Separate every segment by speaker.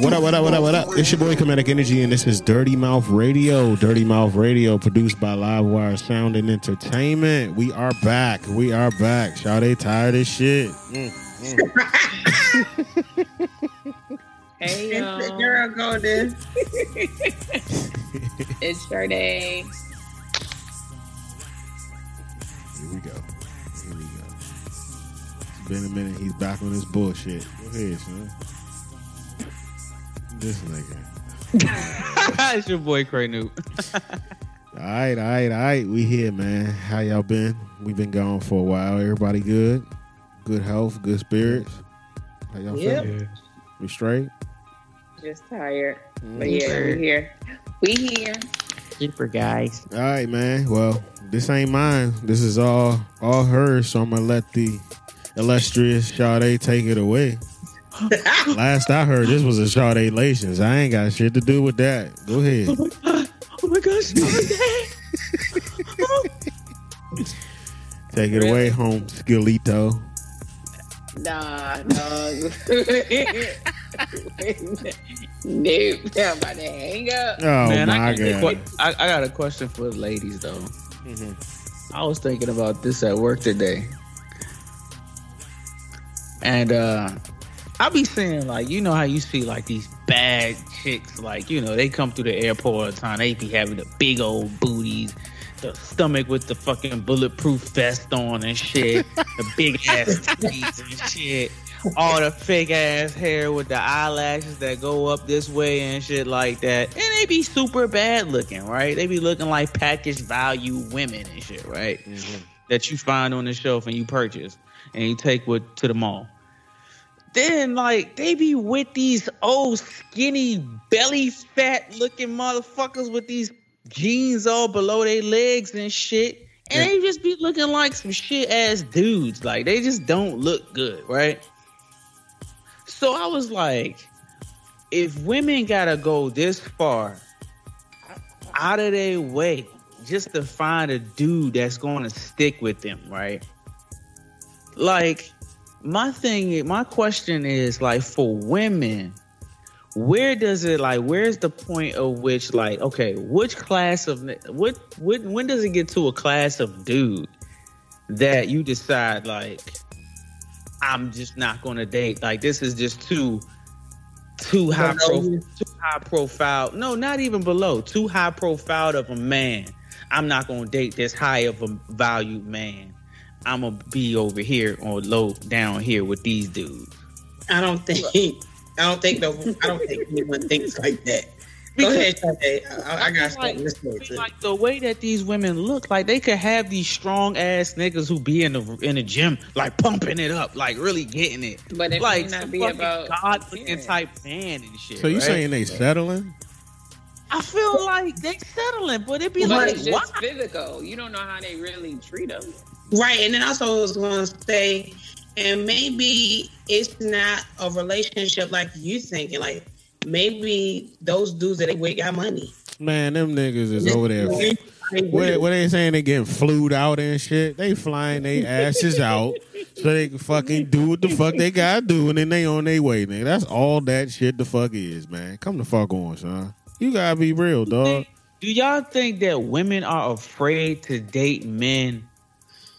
Speaker 1: What up, what up, what up, what up? It's your boy Comedic Energy, and this is Dirty Mouth Radio. Dirty Mouth Radio, produced by Livewire Sound and Entertainment. We are back. We are back. Shout they tired of shit. Mm,
Speaker 2: Hey,
Speaker 3: It's the
Speaker 2: y'all.
Speaker 3: girl golden.
Speaker 2: It's your day.
Speaker 1: Here we go. Here we go. It's been a minute. He's back on his bullshit. Go ahead, son. This nigga.
Speaker 4: it's your boy Cray Newt.
Speaker 1: All right, all right, all right. We here, man. How y'all been? We've been gone for a while. Everybody good? Good health, good spirits. How y'all
Speaker 3: Yep.
Speaker 1: feeling? We straight?
Speaker 2: Just tired. Mm-hmm. But yeah, we here. We here.
Speaker 4: Super guys.
Speaker 1: All right, man. Well, this ain't mine. This is all all hers. So I'm gonna let the illustrious Sade take it away. Last I heard, this was a Sade Lations. I ain't got shit to do with that. Go ahead.
Speaker 4: Oh my gosh.
Speaker 1: Take it away, home Skilito.
Speaker 2: Nah, no. nope. I'm about to hang up.
Speaker 1: Oh
Speaker 4: Man,
Speaker 1: my
Speaker 4: I,
Speaker 1: god.
Speaker 4: que- I, I got a question for the ladies though.
Speaker 1: Mhm.
Speaker 4: I was thinking about this at work today. And uh I be seeing like you know how you see like these bad chicks like you know they come through the airport all the time. They be having the big old booties the stomach with the fucking bulletproof vest on and shit the big ass titties and shit all the fake ass hair with the eyelashes that go up this way and shit like that. And they be super bad looking right? They be looking like packaged value women and shit right? Mm-hmm. That you find on the shelf and you purchase and you take with to the mall. Then like they be with these old skinny belly fat looking motherfuckers with these jeans all below their legs and shit. And they just be looking like some shit ass dudes. Like they just don't look good, right? So I was like, if women gotta go this far out of their way just to find a dude that's going to stick with them, right? Like, my thing, my question is like for women, where does it like? Where's the point of which like, okay, which class of what, what when does it get to a class of dude that you decide like, I'm just not going to date? Like, this is just too too high too high profile. No, not even below. Too high profile of a man. I'm not gonna date this high of a valued man. I'm gonna be over here or low down here with these dudes.
Speaker 3: I don't think. I don't think. No, I don't think anyone thinks like that. Go ahead, Sade. I, I got
Speaker 4: like,
Speaker 3: something to say.
Speaker 4: like the way that these women look, like they could have these strong ass niggas who be in the in the gym, like pumping it up, like really getting it.
Speaker 2: But it
Speaker 4: like
Speaker 2: may not
Speaker 4: some
Speaker 2: be
Speaker 4: fucking
Speaker 2: about
Speaker 4: god looking type man and shit.
Speaker 1: So you
Speaker 4: right?
Speaker 1: saying they settling?
Speaker 4: I feel like they settling, but it be
Speaker 2: But
Speaker 4: like
Speaker 2: it's
Speaker 4: why?
Speaker 2: just physical. You don't know how they really treat them.
Speaker 3: Right, and then also I was going to say, and maybe it's not a relationship like you thinking. Like maybe those dudes that they with got money.
Speaker 1: Man, them niggas is over there. What, what they saying? They getting flued out and shit. They flying they asses out so they can fucking do what the fuck they gotta do, and then they on their way, nigga. That's all that shit the fuck is, man. Come the fuck on, son. You gotta be real, dog.
Speaker 4: Do y'all think that women are afraid to date men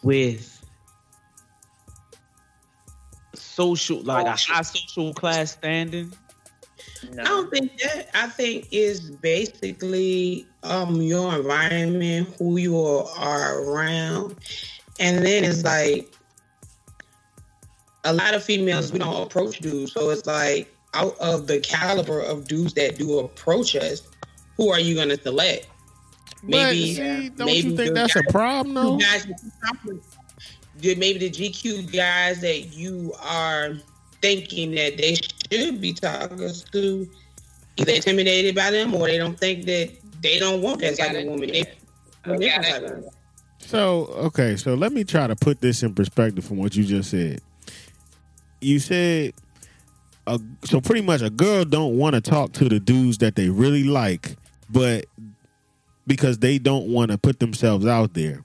Speaker 4: with social, like a high social class standing?
Speaker 3: I don't think that. I think it's basically um your environment, who you are around, and then it's like a lot of females we don't approach dudes, so it's like out of the caliber of dudes that do approach us, who are you gonna select?
Speaker 1: But see, don't
Speaker 3: maybe
Speaker 1: you think
Speaker 3: the
Speaker 1: that's a problem though?
Speaker 3: guys, did maybe the GQ guys that you are thinking that they should be talking to, either intimidated by them or they don't think that they don't want that type of woman. They,
Speaker 2: Okay.
Speaker 3: they want that type of-
Speaker 1: So okay, so let me try to put this in perspective from what you just said. You said, a, so pretty much a girl don't want to talk to the dudes that they really like, but because they don't want to put themselves out there,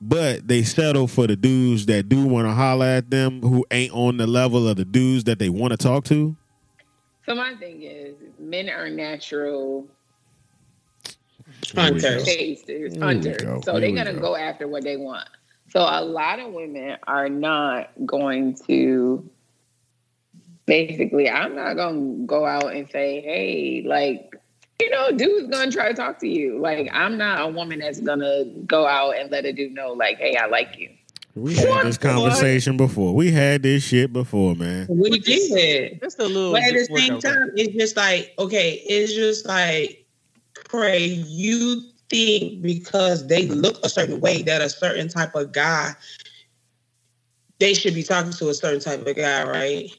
Speaker 1: but they settle for the dudes that do want to holler at them who ain't on the level of the dudes that they want to talk to.
Speaker 2: So my thing is, men are natural
Speaker 3: Hunters.
Speaker 2: chasers, hunters.
Speaker 1: go.
Speaker 2: So
Speaker 1: Here
Speaker 2: they're gonna
Speaker 1: go.
Speaker 2: go after what they want. So a lot of women are not going to. Basically, I'm not gonna go out and say, "Hey, like." You know, dude's gonna try to talk to you. Like, I'm not a woman that's gonna go out and let a dude know, like, hey, I like you.
Speaker 1: We had this conversation before. We had this shit before, man.
Speaker 3: We did.
Speaker 4: Just a little.
Speaker 3: But at the same time, it's just like, okay, it's just like, pray, you think because they look a certain way that a certain type of guy, they should be talking to a certain type of guy, right?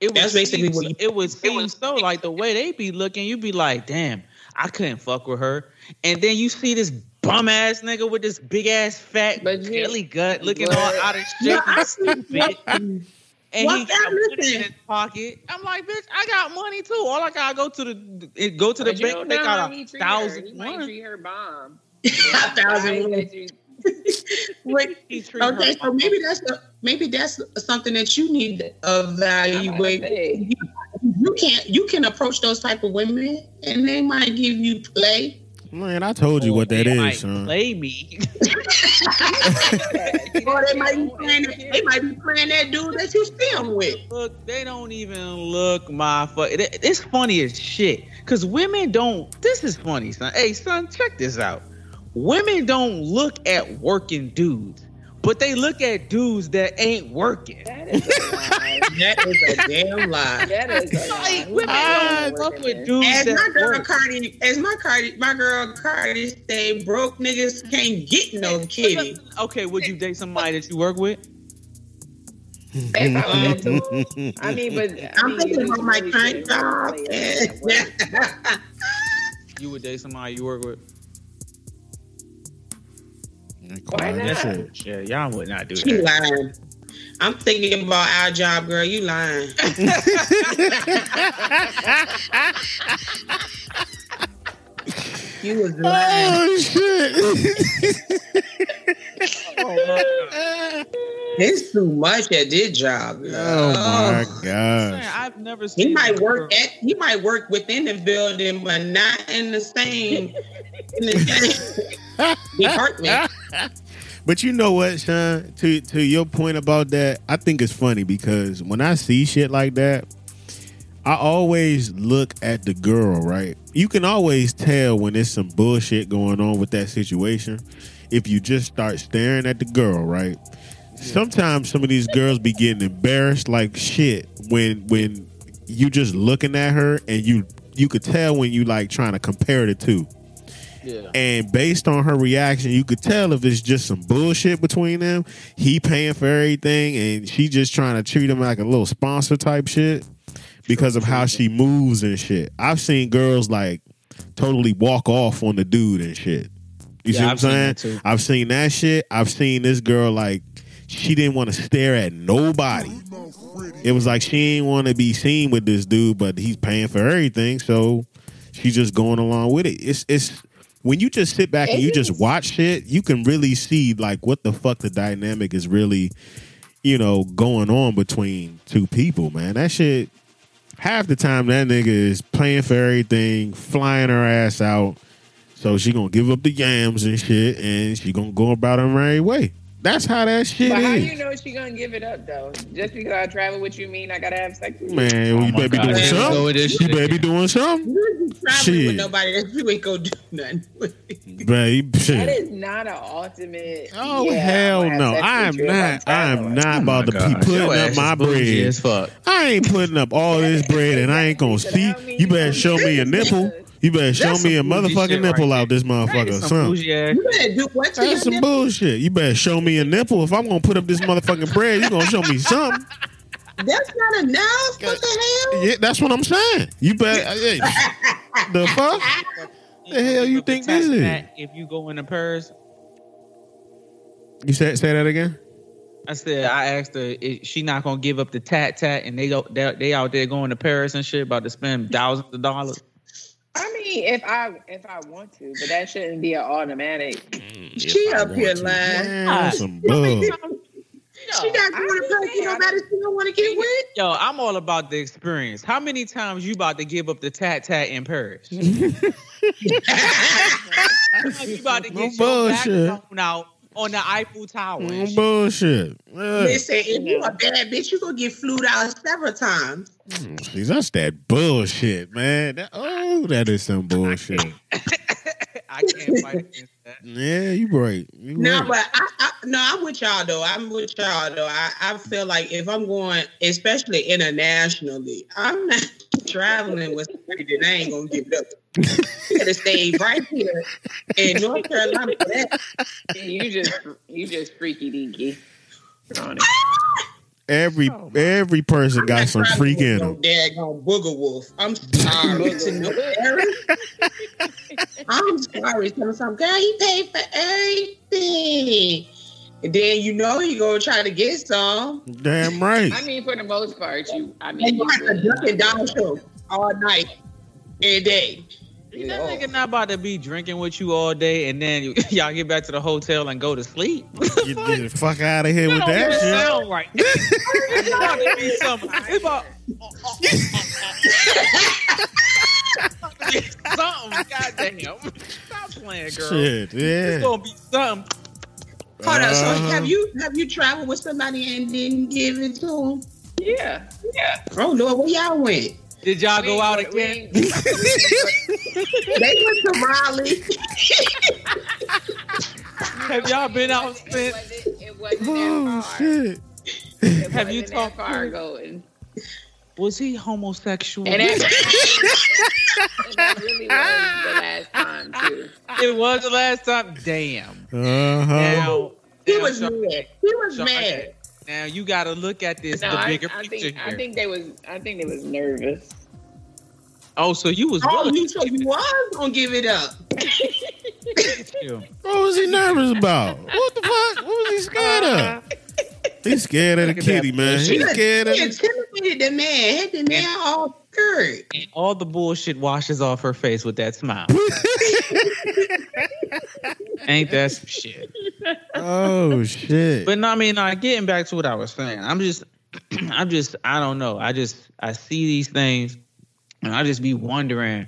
Speaker 4: It
Speaker 3: That's basically
Speaker 4: seem-
Speaker 3: what you-
Speaker 4: it would seem so. Like the way they be looking, you be like, damn, I couldn't fuck with her. And then you see this bum ass nigga with this big ass fat
Speaker 2: But you-
Speaker 4: belly gut looking
Speaker 2: But-
Speaker 4: all out of
Speaker 3: Yeah,
Speaker 4: shape
Speaker 3: I
Speaker 4: and stupid. And he
Speaker 3: What
Speaker 4: got
Speaker 3: that
Speaker 4: money in his pocket. I'm like, bitch, I got money too. All I gotta go to the go to the
Speaker 2: But
Speaker 4: bank,
Speaker 2: don't
Speaker 4: take
Speaker 2: know how
Speaker 4: out a
Speaker 2: treat her.
Speaker 4: thousand.
Speaker 2: He might treat her bomb.
Speaker 3: a thousand
Speaker 2: Guys
Speaker 3: women.
Speaker 2: that you-
Speaker 3: Wait,
Speaker 4: He treat her
Speaker 3: Okay, so maybe that's a, maybe that's something that you need to evaluate.
Speaker 2: Hey.
Speaker 3: You can't you can approach those type of women, and they might give you play.
Speaker 1: Man, I told you what that
Speaker 4: They
Speaker 1: is,
Speaker 4: might
Speaker 1: son.
Speaker 4: Play me.
Speaker 3: Or they might be playing. They might be playing that dude that you film with.
Speaker 4: Look, they don't even look my fuck. it- It's funny as shit. Cause women don't. This is funny, son. Hey, son, check this out. Women don't look at working dudes, but they look at dudes that ain't working.
Speaker 2: That is a lie.
Speaker 3: That is a damn lie.
Speaker 2: That is a lie.
Speaker 4: Like, women don't fuck with dudes
Speaker 3: As
Speaker 4: that
Speaker 3: my girl
Speaker 4: work.
Speaker 3: Cardi, as my Cardi, my girl Cardi say, broke niggas can't get no kitty.
Speaker 4: Okay, would you date somebody that you work with?
Speaker 2: I um, I mean, but I
Speaker 3: I'm thinking
Speaker 2: you
Speaker 3: about my
Speaker 2: really
Speaker 3: current job.
Speaker 4: You would date somebody you work with?
Speaker 2: Why not?
Speaker 1: That's.
Speaker 4: Yeah, y'all would not do
Speaker 3: You
Speaker 4: that.
Speaker 3: lying. I'm thinking about our job, girl. You lying. You was oh, lying.
Speaker 1: Oh shit!
Speaker 3: It's too much at this job. Girl.
Speaker 1: oh my
Speaker 4: Man,
Speaker 1: gosh!
Speaker 4: I've never seen.
Speaker 3: He might work
Speaker 4: girl-
Speaker 3: at he might work within the building, but not in the same in the same department.
Speaker 1: But you know what, Sean? To to your point about that, I think it's funny because when I see shit like that, I always look at the girl. Right? You can always tell when there's some bullshit going on with that situation if you just start staring at the girl. Right? Sometimes some of these girls be getting embarrassed like shit when when you just looking at her and you you could tell when you like trying to compare the two.
Speaker 4: Yeah.
Speaker 1: And based on her reaction, you could tell if it's just some bullshit between them. He paying for everything, and she just trying to treat him like a little sponsor type shit because of how she moves and shit. I've seen girls like totally walk off on the dude and shit. You see
Speaker 4: Yeah,
Speaker 1: what I'm saying?
Speaker 4: too.
Speaker 1: I've seen that shit. I've seen this girl like she didn't want to stare at nobody. It was like she didn't want to be seen with this dude, but he's paying for everything, so she's just going along with it. It's it's when you just sit back and you just watch shit, you can really see like what the fuck the dynamic is really, you know, going on between two people, man. That shit half the time that nigga is playing for everything, flying her ass out. So she gonna give up the yams and shit, and she gonna go about her merry way. That's how that shit
Speaker 2: But how
Speaker 1: is.
Speaker 2: you know she gonna give it up though? Just because I travel with you mean I gotta have sex with you?
Speaker 1: Man,
Speaker 4: Oh
Speaker 1: you
Speaker 4: my
Speaker 1: better be doing
Speaker 3: here
Speaker 1: something.
Speaker 4: go with this
Speaker 1: You
Speaker 4: shit
Speaker 1: better be doing something.
Speaker 3: You traveling
Speaker 1: Shit.
Speaker 3: with nobody that you ain't gonna do nothing with.
Speaker 1: Babe,
Speaker 2: That
Speaker 1: shit.
Speaker 2: is not an ultimate.
Speaker 1: Oh
Speaker 2: yeah,
Speaker 1: hell no! I am
Speaker 2: with you if I'm
Speaker 1: not. I am not oh about to be putting
Speaker 4: ass
Speaker 1: up my bread.
Speaker 4: as fuck.
Speaker 1: I ain't putting up all this bread, and I ain't gonna see. You better show me a nipple. You better show
Speaker 4: That's
Speaker 1: me a motherfucking nipple
Speaker 4: right
Speaker 1: out this
Speaker 4: That
Speaker 1: motherfucker,
Speaker 4: is some
Speaker 1: son.
Speaker 3: You better do what to
Speaker 1: That's some
Speaker 3: nipple?
Speaker 1: bullshit. You better show me a nipple. If I'm gonna put up this motherfucking bread, you gonna show me something.
Speaker 3: That's not enough. What the hell?
Speaker 1: Yeah, that's what I'm saying. You better. Hey, the fuck? The hell you think this is?
Speaker 4: If you go into Paris,
Speaker 1: You say say that again?
Speaker 4: I said I asked her, is she not gonna give up the tat tat, and they go they, they out there going to Paris and shit, about to spend thousands of dollars.
Speaker 2: I mean, if I if I want to, but that shouldn't be an automatic.
Speaker 3: She up here lying.
Speaker 1: Man, some bull.
Speaker 3: she got going to play. You know better. She don't want to get with.
Speaker 4: Yo, I'm all about the experience. How many times you about to give up the tat tat in Paris? you about to
Speaker 1: No
Speaker 4: get your
Speaker 1: bullshit.
Speaker 4: backbone out on the Eiffel Tower? and
Speaker 1: Mm,
Speaker 4: shit.
Speaker 1: bullshit. Yeah.
Speaker 3: Listen, if you a bad bitch, you gonna get flued out several times.
Speaker 1: See, that's that bullshit, man. That- oh, that is some bullshit.
Speaker 4: I can't fight against that.
Speaker 1: Yeah, you right. You
Speaker 3: No,
Speaker 1: right.
Speaker 3: but I, I no, I'm with y'all though. I'm with y'all though. I, I feel like if I'm going, especially internationally, I'm not traveling with somebody that I ain't gonna give it up. You gotta stay right here in North Carolina for that.
Speaker 2: You just you just freaky deaky. on ah! it.
Speaker 1: Every
Speaker 4: Oh,
Speaker 1: every person got some freak in
Speaker 3: no
Speaker 1: them.
Speaker 3: daggone booger wolf. I'm sorry to no Paris. I'm sorry to some girl. He paid for everything. And then you know he gonna try to get some.
Speaker 1: Damn right.
Speaker 2: I mean, for the most part, you. I mean,
Speaker 3: And you
Speaker 2: you
Speaker 3: have to
Speaker 2: would.
Speaker 3: duck and down show all night, every day.
Speaker 4: You that nigga not about to be drinking with you all day and then you, y'all get back to the hotel and go to sleep.
Speaker 1: Get, get the fuck out of here with
Speaker 4: That don't
Speaker 1: that shit.
Speaker 4: sound right. It's about to be something. It's about something. Goddamn. Stop playing, girl.
Speaker 1: Shit,
Speaker 4: It's gonna be something.
Speaker 3: Hold on. So
Speaker 1: Uh-huh.
Speaker 3: have you have you traveled with somebody and didn't give it to them?
Speaker 2: Yeah, yeah.
Speaker 3: Oh Lord, where y'all went?
Speaker 4: Did y'all
Speaker 2: We
Speaker 4: go out again?
Speaker 3: They went to Raleigh.
Speaker 4: Have y'all been out
Speaker 2: It
Speaker 4: since?
Speaker 2: wasn't, it wasn't
Speaker 1: Oh
Speaker 2: that far.
Speaker 1: shit.
Speaker 2: It
Speaker 4: Have you talked
Speaker 2: far
Speaker 4: to-
Speaker 2: going?
Speaker 4: Was he homosexual?
Speaker 2: And that, and that really was the last time too.
Speaker 4: it was the last time. Damn.
Speaker 1: Uh huh.
Speaker 4: Now,
Speaker 3: He
Speaker 4: now,
Speaker 3: was
Speaker 4: Sha-
Speaker 3: mad. He was mad.
Speaker 4: Now you got to look at this
Speaker 2: No,
Speaker 4: the
Speaker 2: I,
Speaker 4: bigger
Speaker 2: I
Speaker 4: picture
Speaker 2: think
Speaker 4: here.
Speaker 2: I think they was I think they was nervous.
Speaker 4: oh, so you was
Speaker 3: Oh,
Speaker 4: willing
Speaker 3: you
Speaker 4: to
Speaker 3: so you was gonna give it up.
Speaker 1: What was he nervous about? What the fuck? What was he scared of? Uh-huh. He's scared of the
Speaker 4: Look at that
Speaker 1: kitty, man.
Speaker 4: bullshit.
Speaker 1: He's scared of
Speaker 3: He
Speaker 1: the
Speaker 3: intimidated the man. Had the man all scared.
Speaker 4: And all the bullshit washes off her face with that smile. Ain't that some shit?
Speaker 1: Oh shit.
Speaker 4: But no, I mean, like, getting back to what I was saying, I'm just, I'm just, I don't know. I just, I see these things, and I just be wondering,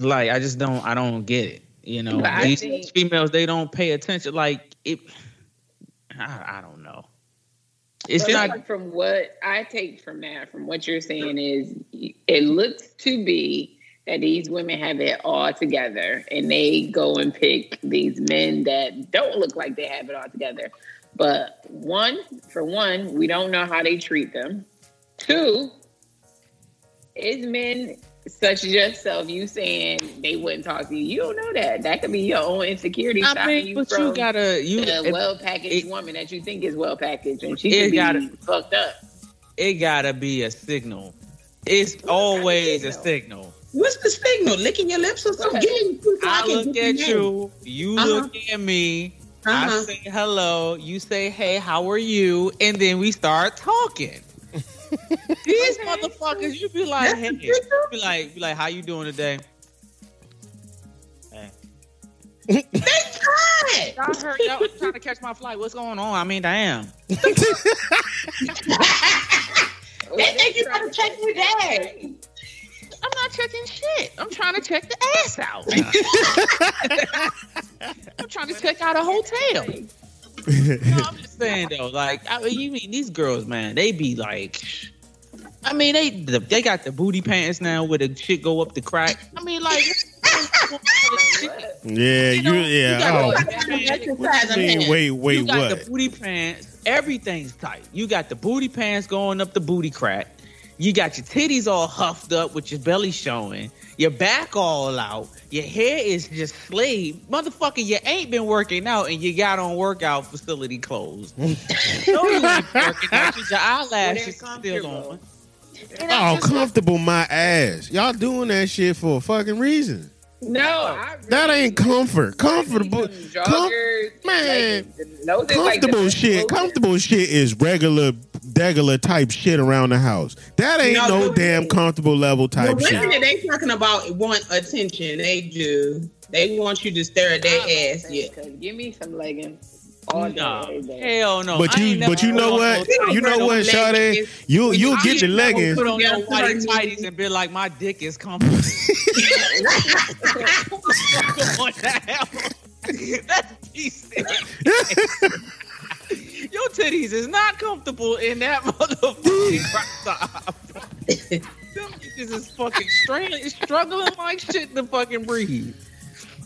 Speaker 4: like, I just don't, I don't get it. You know,
Speaker 2: But I
Speaker 4: these
Speaker 2: think-
Speaker 4: females, they don't pay attention. Like, it, I, I don't know. It's
Speaker 2: But
Speaker 4: not.
Speaker 2: like from what I take from that, from what you're saying, is it looks to be that these women have it all together and they go and pick these men that don't look like they have it all together. But one, for one, we don't know how they treat them. Two, is men such as yourself, you saying they wouldn't talk to you. You don't know that. That could be your own insecurity
Speaker 4: I mean,
Speaker 2: you
Speaker 4: but you gotta, you,
Speaker 2: a well packaged woman that you think is well packaged and she could be
Speaker 4: gotta-
Speaker 2: fucked up.
Speaker 4: it gotta be a signal. It's always a
Speaker 2: signal?
Speaker 4: Signal.
Speaker 3: What's the signal? Licking your lips or something?
Speaker 2: Okay.
Speaker 3: Get so
Speaker 4: I
Speaker 3: can
Speaker 4: look
Speaker 3: get
Speaker 4: at
Speaker 3: the name.
Speaker 4: you, you
Speaker 3: Uh-huh.
Speaker 4: look at me, I
Speaker 3: Uh-huh.
Speaker 4: say hello, you say hey, how are you, and then we start talking. These motherfuckers, you be like,
Speaker 3: That's
Speaker 4: hey, you be like, be like, how you doing today? Hey.
Speaker 3: They tried.
Speaker 4: Y'all heard y'all I'm trying to catch my flight. What's going on? I mean, damn.
Speaker 3: They think you gotta check your dad.
Speaker 4: I'm not checking shit. I'm trying to check the ass out. I'm trying to check out a hotel. No, I'm just saying though, like I mean, you mean these girls, man? They be like, I mean, they they got the booty pants now where the shit go up the crack. I mean, like,
Speaker 1: Yeah, you,
Speaker 4: know,
Speaker 1: yeah.
Speaker 4: you got
Speaker 1: oh,
Speaker 4: like-
Speaker 3: Exercise
Speaker 1: I mean,
Speaker 3: man.
Speaker 1: wait, wait,
Speaker 4: you got
Speaker 1: what?
Speaker 4: the booty pants. Everything's tight. You got the booty pants going up the booty crack. You got your titties all huffed up with your belly showing. Your back all out. Your hair is just slayed. Motherfucker, you ain't been working out and you got on workout facility clothes. no, you ain't working out 'cause your eyelashes
Speaker 2: Well,
Speaker 4: still
Speaker 2: they're
Speaker 4: on. And
Speaker 1: Oh,
Speaker 4: just like,
Speaker 1: comfortable my ass. Y'all doing that shit for a fucking reason.
Speaker 2: No, really,
Speaker 1: That ain't comfort. Comfortable,
Speaker 2: some
Speaker 1: com- man,
Speaker 2: like, those is like
Speaker 1: comfortable shit.
Speaker 2: clothes.
Speaker 1: Comfortable shit is regular, regular type shit around the house. That ain't
Speaker 3: No,
Speaker 1: no
Speaker 3: but-
Speaker 1: damn comfortable level
Speaker 3: The
Speaker 1: type
Speaker 3: women
Speaker 1: shit.
Speaker 3: that they talking about want attention. They do. They want you to stare at their ass. Yeah.
Speaker 2: Give me some leggings. All
Speaker 4: Nah,
Speaker 2: day.
Speaker 4: hell no.
Speaker 1: But you, but you know what? You know what, Sade? You you'll
Speaker 4: I
Speaker 1: get
Speaker 4: ain't
Speaker 1: your
Speaker 4: never
Speaker 1: leggings.
Speaker 4: Put on
Speaker 3: Yeah,
Speaker 4: no whitey
Speaker 3: sorry.
Speaker 4: tighties and be like, my dick is comfortable. Come on. That's decent. Your titties is not comfortable in that motherfucking crop top. Them bitches is fucking straining, struggling like shit to fucking breathe.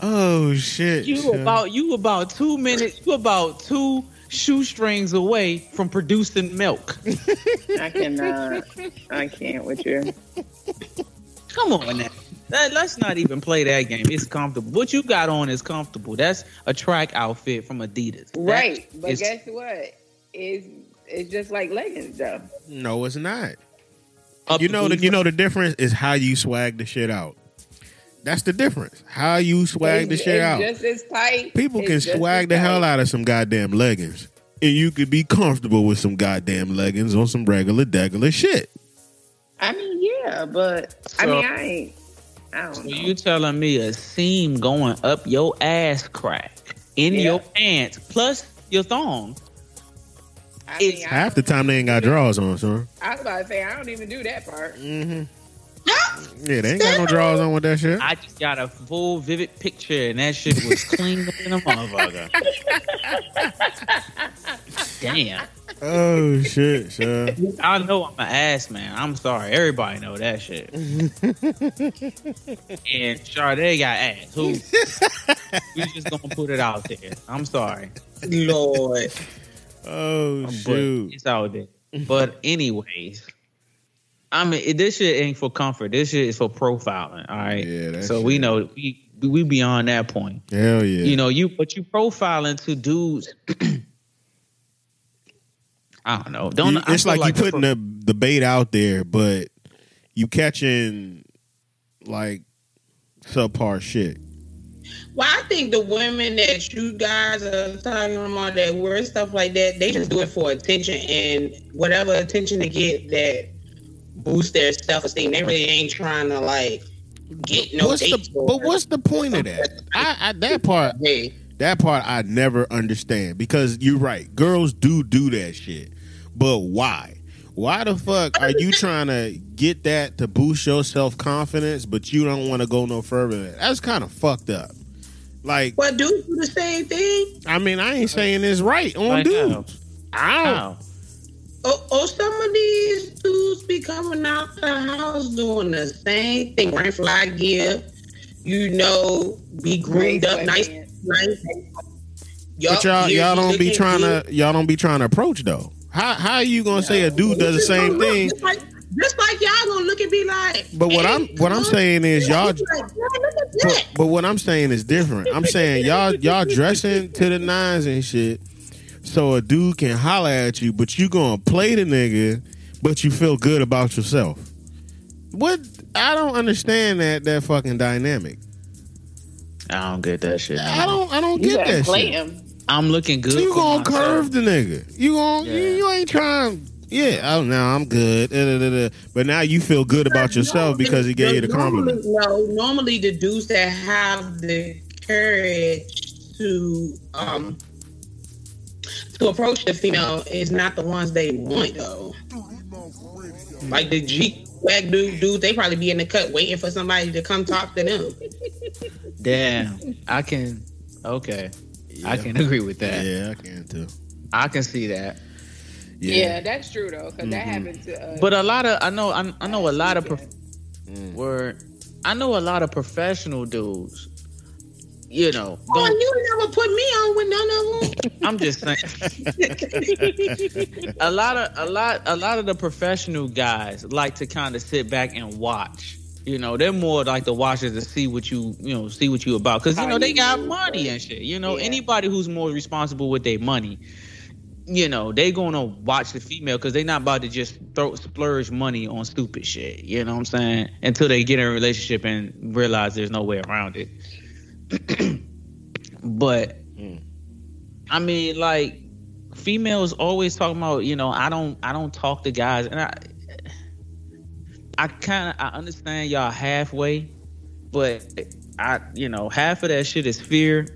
Speaker 1: Oh shit!
Speaker 4: You
Speaker 1: son.
Speaker 4: about you about two minutes. You about two shoestrings away from producing milk.
Speaker 2: I cannot. I can't with you.
Speaker 4: Come on now. That- let's not even play that game. It's comfortable. What you got on is comfortable. That's a track outfit from Adidas. That
Speaker 2: Right, but
Speaker 4: is-
Speaker 2: guess what? It's it's just like leggings though.
Speaker 1: No, it's not.
Speaker 4: up
Speaker 1: You know the you know the difference is how you swag the shit out. That's the difference. How you swag the shit
Speaker 2: it's
Speaker 1: out.
Speaker 2: Just as tight.
Speaker 1: People
Speaker 2: It's
Speaker 1: can swag
Speaker 2: as
Speaker 1: the hell out of some goddamn leggings. And you could be comfortable with some goddamn leggings on some regular degular shit.
Speaker 2: I mean, yeah, but I mean, I ain't. I don't
Speaker 4: So
Speaker 2: know.
Speaker 4: you telling me a seam going up your ass crack in
Speaker 2: Yeah.
Speaker 4: your pants plus your thong?
Speaker 2: I
Speaker 4: it's
Speaker 2: mean,
Speaker 1: Half the time they ain't got drawers on, son.
Speaker 2: I was about to say I don't even do that part.
Speaker 1: Mm-hmm. Yeah, they ain't got no drawers on with that shit.
Speaker 4: I just got a full vivid picture and that shit was clean than a motherfucker. Damn.
Speaker 1: Oh shit, son.
Speaker 4: I know I'm an ass man. I'm sorry. Everybody know that shit. and Sade got ass. Who? we just gonna put it out there. I'm sorry.
Speaker 3: Lord.
Speaker 1: Oh
Speaker 4: But
Speaker 1: shoot.
Speaker 4: it's out there. But anyways, I mean, it- this shit ain't for comfort. This shit is for profiling. All right.
Speaker 1: Yeah, that
Speaker 4: so we know we we beyond that point.
Speaker 1: Hell yeah.
Speaker 4: You know, you but you profiling to dudes. I don't know. Don't
Speaker 1: You-
Speaker 4: I
Speaker 1: it's
Speaker 4: feel
Speaker 1: like, you
Speaker 4: the
Speaker 1: putting the the bait out there, but you catching like subpar shit.
Speaker 3: Well, I think the women that you guys are talking about that wear stuff like that, they just do it for attention and whatever attention they get that boosts their self esteem. They really ain't trying to like get no
Speaker 1: what's
Speaker 3: dates.
Speaker 1: the, but what's the point of that? I, I that part
Speaker 3: Hey,
Speaker 1: that part I never understand because you're right. Girls do do that shit, but why? Why the fuck are you trying to get that to boost your self confidence, but you don't want to go no further? That's kind of fucked up. Like,
Speaker 3: but dudes do the same thing.
Speaker 1: I mean, I ain't saying it's right on
Speaker 4: Like
Speaker 1: dudes. I don't.
Speaker 4: How?
Speaker 3: Oh, oh, some of these dudes be coming out the house doing the same thing, wearing fly gear. You know, be groomed up, nice, nice.
Speaker 1: But y'all, y'all don't be trying to, y'all don't be trying to approach though. How how are you gonna say a dude does the same thing?
Speaker 3: Just like, just like y'all gonna look and be like.
Speaker 1: But what
Speaker 3: hey,
Speaker 1: I'm what I'm saying is y'all
Speaker 3: Like, "Man, look at
Speaker 1: But, but what I'm saying is different. I'm saying y'all y'all dressing to the nines and shit, so a dude can holler at you, but you gonna play the nigga, but you feel good about yourself. What I don't understand that that fucking dynamic.
Speaker 4: I don't get that shit.
Speaker 1: I don't I don't
Speaker 2: You
Speaker 1: get
Speaker 2: gotta
Speaker 1: that
Speaker 2: play
Speaker 1: shit.
Speaker 2: him.
Speaker 4: I'm looking good.
Speaker 1: You gonna curve the nigga. You gonna you,
Speaker 4: Yeah.
Speaker 1: you ain't trying. Yeah, oh no, I'm good. Da, da, da, da. But now you feel good about yourself because he gave you the compliment.
Speaker 3: No, normally the dudes that have the courage to um to approach the female is not the ones they want though. Like the G swag dude, dude, they probably be in the cut waiting for somebody to come talk to them.
Speaker 4: Damn, I can. Okay, I can agree with that.
Speaker 1: Yeah, I can too.
Speaker 4: I can see that.
Speaker 2: Yeah. that's true though, because that
Speaker 1: Mhm.
Speaker 2: happened to us.
Speaker 4: But a lot of I know I, I know a lot of prof-
Speaker 1: Mm.
Speaker 4: where I know a lot of professional dudes. You know,
Speaker 3: Oh, you never put me on with none of them.
Speaker 4: I'm just saying. a lot of a lot a lot of the professional guys like to kind of sit back and watch. You know, they're more like the watchers to see what you you know see what you about because you know they got money and shit. You know,
Speaker 2: Yeah.
Speaker 4: anybody who's more responsible with their money. You know, they gonna watch the female because they not about to just throw splurge money on stupid shit. You know what I'm saying? Until they get in a relationship and realize there's no way around it. but
Speaker 1: Mm.
Speaker 4: I mean, like females always talking about, you know, I don't, I don't talk to guys, and I, I kind of, I understand y'all halfway, but I, you know, half of that shit is fear.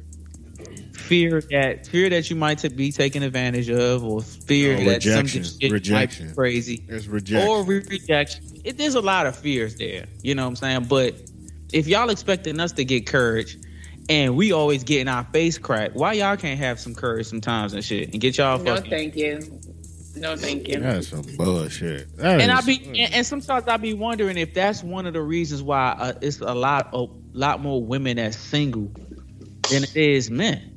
Speaker 4: fear that fear that you might t- be taken advantage of, or fear that
Speaker 1: rejection.
Speaker 4: some shit
Speaker 1: Rejection.
Speaker 4: might be crazy,
Speaker 1: There's rejection.
Speaker 4: or re- rejection. It, there's a lot of fears there. You know what I'm saying? But if y'all expecting us to get courage, and we always getting our face cracked, why y'all can't have some courage sometimes and shit, and get y'all
Speaker 2: No,
Speaker 4: fucking
Speaker 2: thank you. No, thank you.
Speaker 1: That's some bullshit. That
Speaker 4: and I be and, and sometimes I be wondering if that's one of the reasons why uh, it's a lot a lot more women that's single than it is men.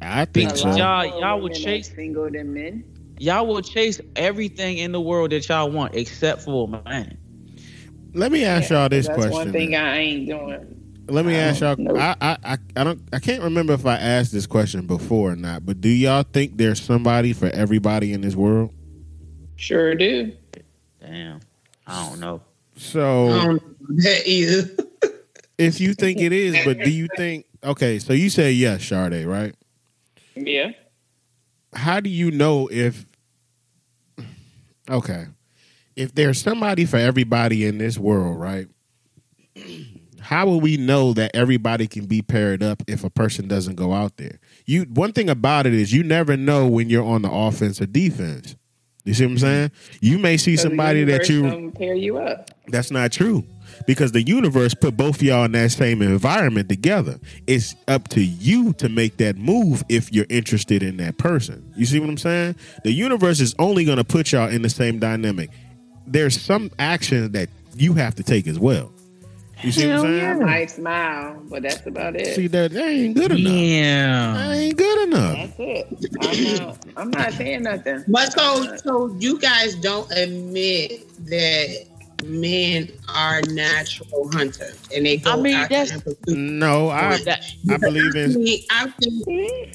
Speaker 1: I think so.
Speaker 4: y'all- y'all would chase-
Speaker 2: single than men.
Speaker 4: Y'all will chase everything in the world that y'all want except for a man.
Speaker 1: Let me ask y'all this
Speaker 2: That's
Speaker 1: question.
Speaker 2: one thing
Speaker 1: then.
Speaker 2: I ain't doing.
Speaker 1: Let me ask y'all.
Speaker 2: Nope.
Speaker 1: I, I I I don't. I can't remember if I asked this question before or not. But do y'all think there's somebody for everybody in this world?
Speaker 2: Sure do.
Speaker 4: Damn, I don't know.
Speaker 1: So
Speaker 3: I don't know that either.
Speaker 1: if you think it is, but do you think? Okay, so you say yes, Sade, right?
Speaker 2: Yeah.
Speaker 1: How do you know if? Okay, if there's somebody for everybody in this world, right? How will we know that everybody can be paired up if a person doesn't go out there? You one thing about it is you never know when you're on the offense or defense. You see what I'm saying? You may see
Speaker 2: So
Speaker 1: somebody that you
Speaker 2: pair you up.
Speaker 1: that's not true. Because the universe put both of y'all in that same environment together. It's up to you to make that move if you're interested in that person. You see what I'm saying? The universe is only going to put y'all in the same dynamic. There's some action that you have to take as well. You see what I'm
Speaker 2: I
Speaker 1: saying?
Speaker 2: might smile, but that's about it.
Speaker 1: See that that ain't good enough. That
Speaker 4: Damn.
Speaker 1: ain't good enough.
Speaker 2: That's it. I'm not. I'm not saying nothing.
Speaker 3: But so, so you guys don't admit that men are natural hunters and they go
Speaker 4: I mean,
Speaker 3: out
Speaker 4: that's-
Speaker 3: and pursue.
Speaker 1: No, I I believe
Speaker 3: I
Speaker 1: in
Speaker 3: mean, I've seen,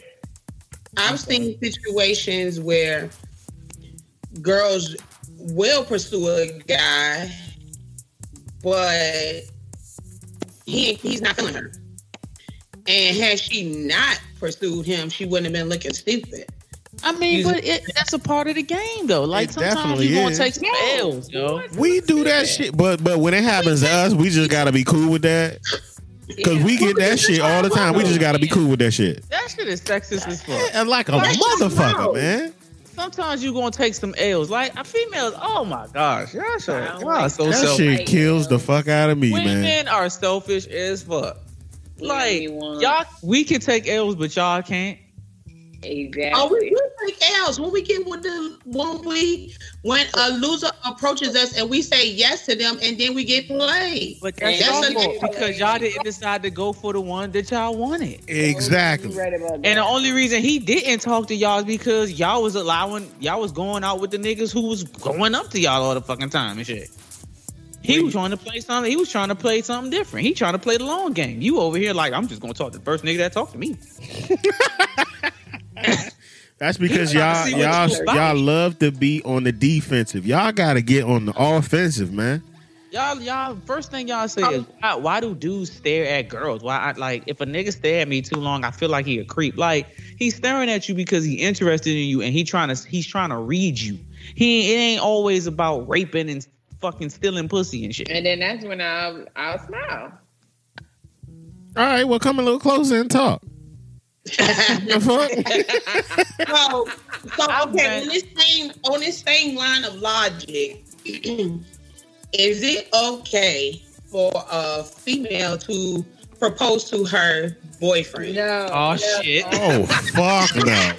Speaker 3: I've seen situations where girls will pursue a guy, but he he's not feeling her. And had she not pursued him, she wouldn't have been looking stupid.
Speaker 4: I mean,
Speaker 3: You-
Speaker 4: but it, that's a part of the game, though. Like
Speaker 1: It
Speaker 4: sometimes
Speaker 1: definitely
Speaker 4: you gonna take some
Speaker 2: Yeah.
Speaker 4: L's, yo.
Speaker 1: we do that shit, but but when it happens to us, we just gotta be cool with that. Cause we get that shit all the time. We just gotta be cool with that shit.
Speaker 4: That shit is sexist as fuck.
Speaker 1: And like a motherfucker, man.
Speaker 4: Sometimes you gonna take some L's. Like a females, oh my gosh, y'all so,
Speaker 2: I
Speaker 4: y'all
Speaker 2: like
Speaker 4: so
Speaker 1: That
Speaker 4: selfish.
Speaker 1: shit kills the fuck out of me,
Speaker 4: Women
Speaker 1: man.
Speaker 4: are selfish as fuck. Like y'all, we can take L's, but y'all can't.
Speaker 2: Exactly.
Speaker 3: Oh, we do take L's when we get with the when we when a loser approaches us and we say yes to them and then we get played.
Speaker 4: But that's
Speaker 3: That's
Speaker 4: y'all fault because y'all didn't decide to go for the one that y'all wanted.
Speaker 1: Exactly.
Speaker 2: Right.
Speaker 4: And the only reason he didn't talk to y'all is because y'all was allowing y'all was going out with the niggas who was going up to y'all all the fucking time and shit. He was trying to play something. He was trying to play something different. He trying to play the long game. You over here like I'm just gonna talk to the first nigga that talked to me.
Speaker 1: That's because
Speaker 4: You trying
Speaker 1: y'all
Speaker 4: to see what
Speaker 1: y'all
Speaker 4: you about.
Speaker 1: y'all love to be on the defensive. Y'all gotta get on the offensive, man.
Speaker 4: Y'all, y'all. First thing y'all say is um, why, why do dudes stare at girls? Why, I, like, if a nigga stare at me too long, I feel like he a creep. Like he's staring at you because he interested in you and he trying to he's trying to read you. He it ain't always about raping and fucking stealing pussy and shit.
Speaker 2: And then that's when I'll I'll smile.
Speaker 1: All right, well come a little closer and talk. The mm-hmm.
Speaker 3: so, so okay,
Speaker 4: glad-
Speaker 3: on this same on this same line of logic, is it okay for a female to propose to her boyfriend?
Speaker 2: No.
Speaker 4: Oh,
Speaker 2: no.
Speaker 4: shit.
Speaker 1: Oh fuck no.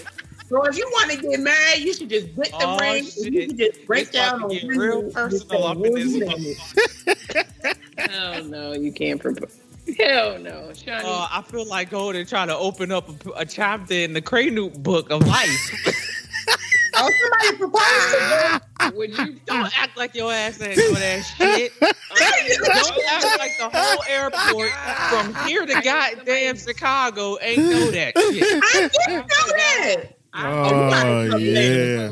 Speaker 3: So if you want to get married, you should just get the
Speaker 4: Oh,
Speaker 3: ring.
Speaker 4: shit.
Speaker 3: You can just break
Speaker 4: It's
Speaker 3: down
Speaker 4: about
Speaker 3: on
Speaker 4: to get real
Speaker 3: women
Speaker 4: personal
Speaker 3: and
Speaker 4: up in this
Speaker 3: say,
Speaker 2: oh, no, you can't propose. Hell no, Shawnee.
Speaker 4: Uh, I feel like going and trying to open up a, a chapter in the Crane book of life.
Speaker 3: Oh, somebody proposed to you.
Speaker 2: would you?
Speaker 4: Don't act like your ass ain't know that shit. Don't act like the whole airport from here to goddamn Chicago ain't know that shit.
Speaker 3: I didn't know that.
Speaker 1: Oh yeah.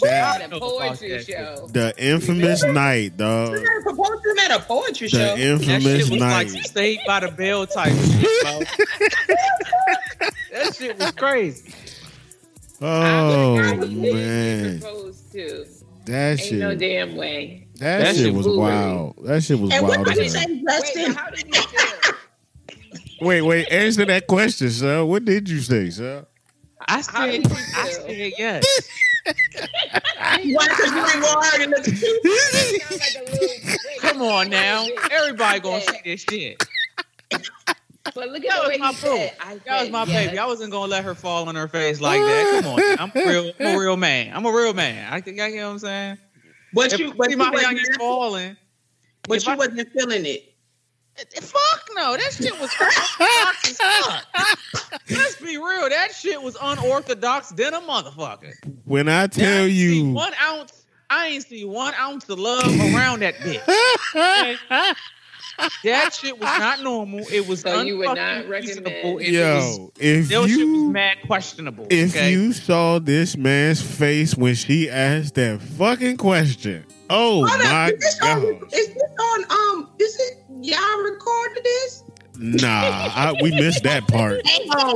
Speaker 2: Proposed to
Speaker 1: That-
Speaker 2: at a poetry show.
Speaker 1: the infamous night, dog.
Speaker 3: Somebody proposed to him at a poetry
Speaker 1: The
Speaker 3: show.
Speaker 4: That shit
Speaker 1: infamous
Speaker 4: was like
Speaker 1: night.
Speaker 4: Saved by the Bell type shit, bro. that shit was crazy.
Speaker 1: Oh
Speaker 2: I would be
Speaker 1: man,
Speaker 2: Proposed to.
Speaker 1: that
Speaker 2: Ain't no
Speaker 1: shit,
Speaker 2: damn way.
Speaker 1: that
Speaker 4: That
Speaker 1: shit
Speaker 4: shit
Speaker 1: was
Speaker 2: was
Speaker 1: wild. That shit was
Speaker 3: and what
Speaker 1: wild.
Speaker 3: did you say,
Speaker 2: Wait,
Speaker 3: Justin?
Speaker 2: but how did you feel?
Speaker 1: Wait, wait. Answer that question, sir. What did you say, sir?
Speaker 4: I
Speaker 2: How
Speaker 4: said,
Speaker 2: did you
Speaker 4: I
Speaker 2: feel?
Speaker 4: said yes.
Speaker 3: Why? Because you ain't more hard than the
Speaker 2: Sound like a little- wait,
Speaker 4: Come on now, everybody gonna see this shit.
Speaker 2: But look
Speaker 4: That
Speaker 2: at the
Speaker 4: was my
Speaker 2: said.
Speaker 4: That was my
Speaker 2: yes.
Speaker 4: baby. I wasn't gonna let her fall on her face like that. Come on, now. I'm a real, I'm a real man. I'm a real man. I think I get what I'm saying.
Speaker 3: But
Speaker 4: If
Speaker 3: you,
Speaker 4: you,
Speaker 3: but you,
Speaker 4: my youngest falling,
Speaker 3: but you
Speaker 4: I-
Speaker 3: wasn't feeling it.
Speaker 4: Fuck no, that shit was unorthodox as fuck. Let's be real, that shit was unorthodox than a motherfucker.
Speaker 1: When I
Speaker 4: I
Speaker 1: tell
Speaker 4: ain't
Speaker 1: you,
Speaker 4: one ounce, I ain't see one ounce of love around that bitch. That shit was not normal. It was
Speaker 2: So you would
Speaker 4: unfucking
Speaker 2: not
Speaker 4: reasonable.
Speaker 2: recommend-
Speaker 4: It was,
Speaker 1: yo, if
Speaker 4: that shit was
Speaker 1: you
Speaker 4: mad questionable.
Speaker 1: if
Speaker 4: okay?
Speaker 1: you saw this man's face when she asked that fucking question, oh
Speaker 3: Hold
Speaker 1: my
Speaker 3: is this on?
Speaker 1: god,
Speaker 3: Is this on? Um, is it y'all recorded this?
Speaker 1: nah, I, we missed that part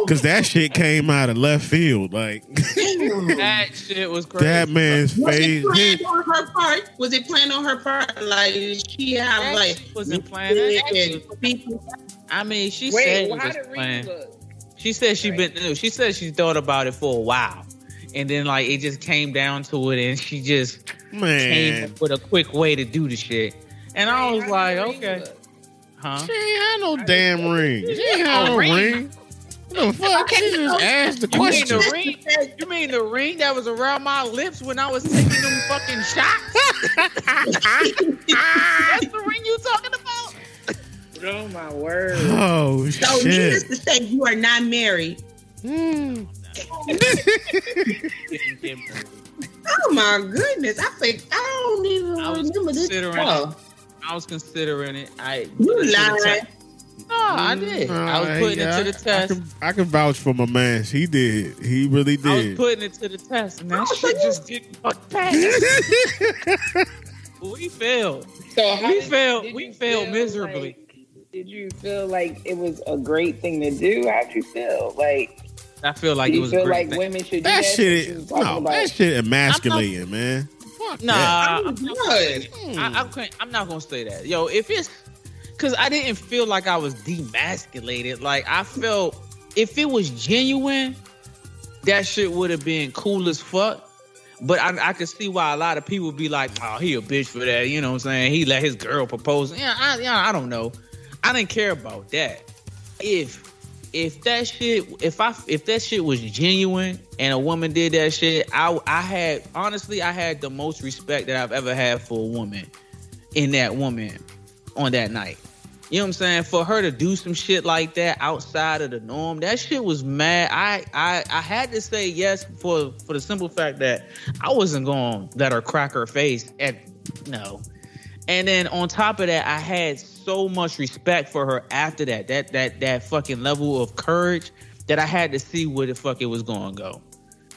Speaker 1: because that shit came out of left field. Like
Speaker 4: that shit was crazy.
Speaker 1: that man's
Speaker 3: Was
Speaker 1: face.
Speaker 3: it planned on her part? Was it planned on her part? Like she have
Speaker 4: That
Speaker 3: like
Speaker 4: wasn't planned. That shit was-
Speaker 3: people?
Speaker 4: I mean, she
Speaker 2: Wait,
Speaker 4: said
Speaker 2: well,
Speaker 4: it was
Speaker 2: did
Speaker 4: planned. She said she been. no, She said she thought about it for a while, and then like it just came down to it, and she just came
Speaker 1: Man,
Speaker 4: up with a quick way to do the shit. And I was like, okay, huh?
Speaker 1: she ain't had no damn ring. She ain't had no
Speaker 4: ring.
Speaker 1: ring. What the fuck? She just asked the
Speaker 4: You mean
Speaker 1: question.
Speaker 4: the ring? You mean the ring that was around my lips when I was taking them fucking shots? That's the ring you talking about?
Speaker 2: Oh my word.
Speaker 1: Oh
Speaker 3: So needless
Speaker 1: shit!
Speaker 3: to say, you are not married.
Speaker 1: Hmm.
Speaker 3: Oh my goodness! I think I don't even
Speaker 4: I was
Speaker 3: remember this.
Speaker 4: considering
Speaker 3: Oh,
Speaker 4: I was considering it. I
Speaker 3: you
Speaker 4: put it to the
Speaker 3: lying?
Speaker 4: test. No, I did. I was
Speaker 1: Uh,
Speaker 4: putting
Speaker 1: yeah,
Speaker 4: it to the
Speaker 1: I- I
Speaker 4: test.
Speaker 1: can, I can vouch for my man. He did. He really
Speaker 4: I was
Speaker 1: did.
Speaker 4: putting it to the test, and that
Speaker 3: Oh,
Speaker 4: shit just didn't fuck pass. we failed.
Speaker 2: So how
Speaker 4: We failed-
Speaker 2: did
Speaker 4: we failed miserably.
Speaker 2: like- did you feel like it was a great thing to do? How'd you feel? Like,
Speaker 4: I feel like
Speaker 2: do
Speaker 4: it
Speaker 2: you
Speaker 4: was
Speaker 2: feel
Speaker 4: great
Speaker 2: like
Speaker 4: thing.
Speaker 2: women should do
Speaker 1: that
Speaker 2: that?
Speaker 1: shit. Is, no,
Speaker 2: about-
Speaker 1: that shit emasculating, man. Fuck
Speaker 4: Nah,
Speaker 1: that.
Speaker 4: I'm, not.
Speaker 1: Hmm.
Speaker 4: I, I can't, I'm not gonna say that. Yo, if it's because I didn't feel like I was demasculated. Like I felt if it was genuine, that shit would have been cool as fuck. But I, I could see why a lot of people be like, "Oh, he a bitch for that." You know what I'm saying? He let his girl propose. Yeah, I, yeah, I don't know. I didn't care about that. If if that shit, if I if that shit was genuine and a woman did that shit, I I had honestly I had the most respect that I've ever had for a woman in that woman on that night. You know what I'm saying? For her to do some shit like that outside of the norm, that shit was mad. I I I had to say yes for for the simple fact that I wasn't going to let her crack her face at no. And then on top of that, I had so much respect for her after that. That that that fucking level of courage that I had to see where the fuck it was going to go.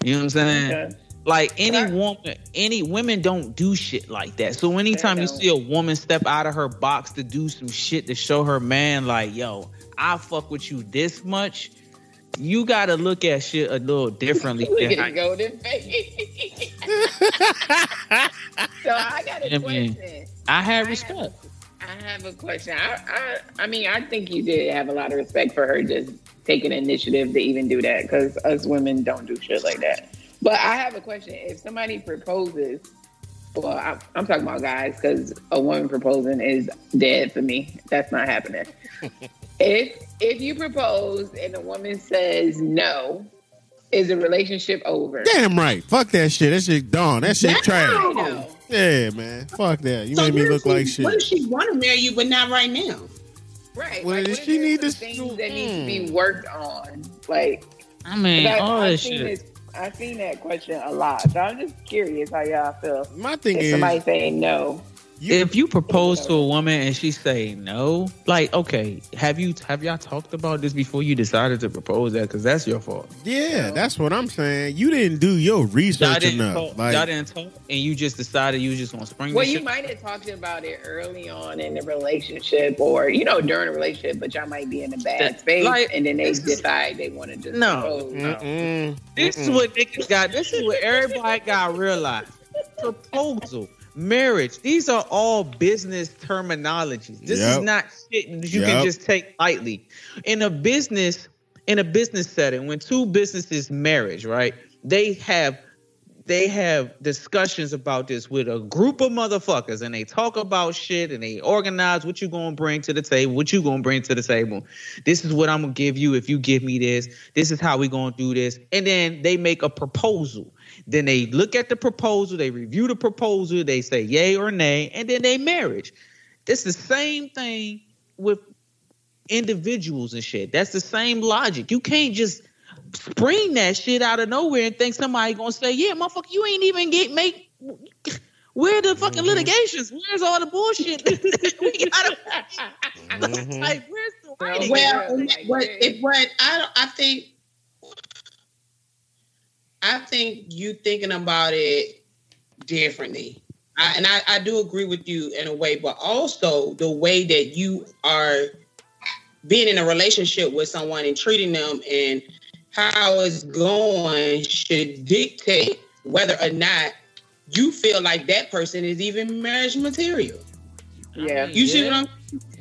Speaker 4: You know what I'm saying?
Speaker 2: Okay.
Speaker 4: Like any
Speaker 2: Right.
Speaker 4: woman, any women don't do shit like that. So anytime you see a woman step out of her box to do some shit to show her man, like, yo, I fuck with you this much, you gotta look at shit a little differently.
Speaker 2: Look at golden face. so I got a
Speaker 4: I mean,
Speaker 2: question.
Speaker 4: I had
Speaker 2: I
Speaker 4: respect.
Speaker 2: have, I have a question. I, I, I mean, I think you did have a lot of respect for her just taking initiative to even do that because us women don't do shit like that. But I have a question. If somebody proposes, well, I, I'm talking about guys because a woman proposing is dead for me. That's not happening. if if you propose and a woman says no, is the relationship over?
Speaker 1: Damn right. Fuck that shit. That shit done. That shit
Speaker 3: Damn.
Speaker 1: trash.
Speaker 2: No.
Speaker 1: Yeah, man. Fuck that. You
Speaker 3: So
Speaker 1: made me look
Speaker 3: if
Speaker 1: like
Speaker 3: she- What if she want to marry you, but not right now?
Speaker 2: Right.
Speaker 1: Well,
Speaker 2: like,
Speaker 1: does
Speaker 2: what
Speaker 1: she need to-
Speaker 2: some things that need to
Speaker 1: Hmm.
Speaker 2: be worked on? Like,
Speaker 4: I mean,
Speaker 2: 'cause I,
Speaker 4: all
Speaker 2: I've
Speaker 4: that shit.
Speaker 2: this. I've seen that question a lot, so I'm just curious how y'all feel.
Speaker 1: My thing
Speaker 2: If
Speaker 1: is,
Speaker 2: somebody saying no,
Speaker 1: you,
Speaker 4: if you propose to a woman and she say no, like okay, have you have y'all talked about this before you decided to propose that? Because that's your fault.
Speaker 1: yeah, that's what I'm saying. You didn't do your
Speaker 4: Y'all
Speaker 1: research
Speaker 4: didn't,
Speaker 1: enough.
Speaker 4: talk,
Speaker 1: Like,
Speaker 4: y'all didn't talk, and you just decided you was just gonna spring.
Speaker 2: well, you
Speaker 4: shit.
Speaker 2: might have talked about it early on in the relationship, or you know, during a relationship, but y'all might be in a bad
Speaker 4: That-
Speaker 2: space,
Speaker 4: like,
Speaker 2: and then they
Speaker 4: this is-
Speaker 2: decide they want to just
Speaker 4: No.
Speaker 2: propose.
Speaker 1: mm-mm,
Speaker 4: This is what niggas got. This is what everybody got to realize. Proposal marriage. These are all business terminologies. This
Speaker 1: Yep.
Speaker 4: is not shit that you
Speaker 1: Yep.
Speaker 4: can just take lightly. In a business, in a business setting, when two businesses marriage, right? They have they have discussions about this with a group of motherfuckers and they talk about shit and they organize what you gonna bring to the table, what you gonna bring to the table. This is what I'm gonna give you if you give me this. This is how we gonna do this. And then they make a proposal. Then they look at the proposal, they review the proposal, they say yay or nay, and then they marriage. It's the same thing with individuals and shit. That's the same logic. You can't just spring that shit out of nowhere and think somebody gonna say, "Yeah, motherfucker, you ain't even get make." Where the fucking
Speaker 1: Mhm.
Speaker 4: litigations? Where's all the bullshit? we gotta,
Speaker 1: Mhm.
Speaker 4: like, where's the writing?
Speaker 3: Well, what,
Speaker 2: yeah.
Speaker 3: if, what I I think I think you thinking about it differently. I, and I, I do agree with you in a way, but also the way that you are being in a relationship with someone and treating them and how it's going should dictate whether or not you feel like that person is even marriage material.
Speaker 2: Yeah.
Speaker 3: You see what I'm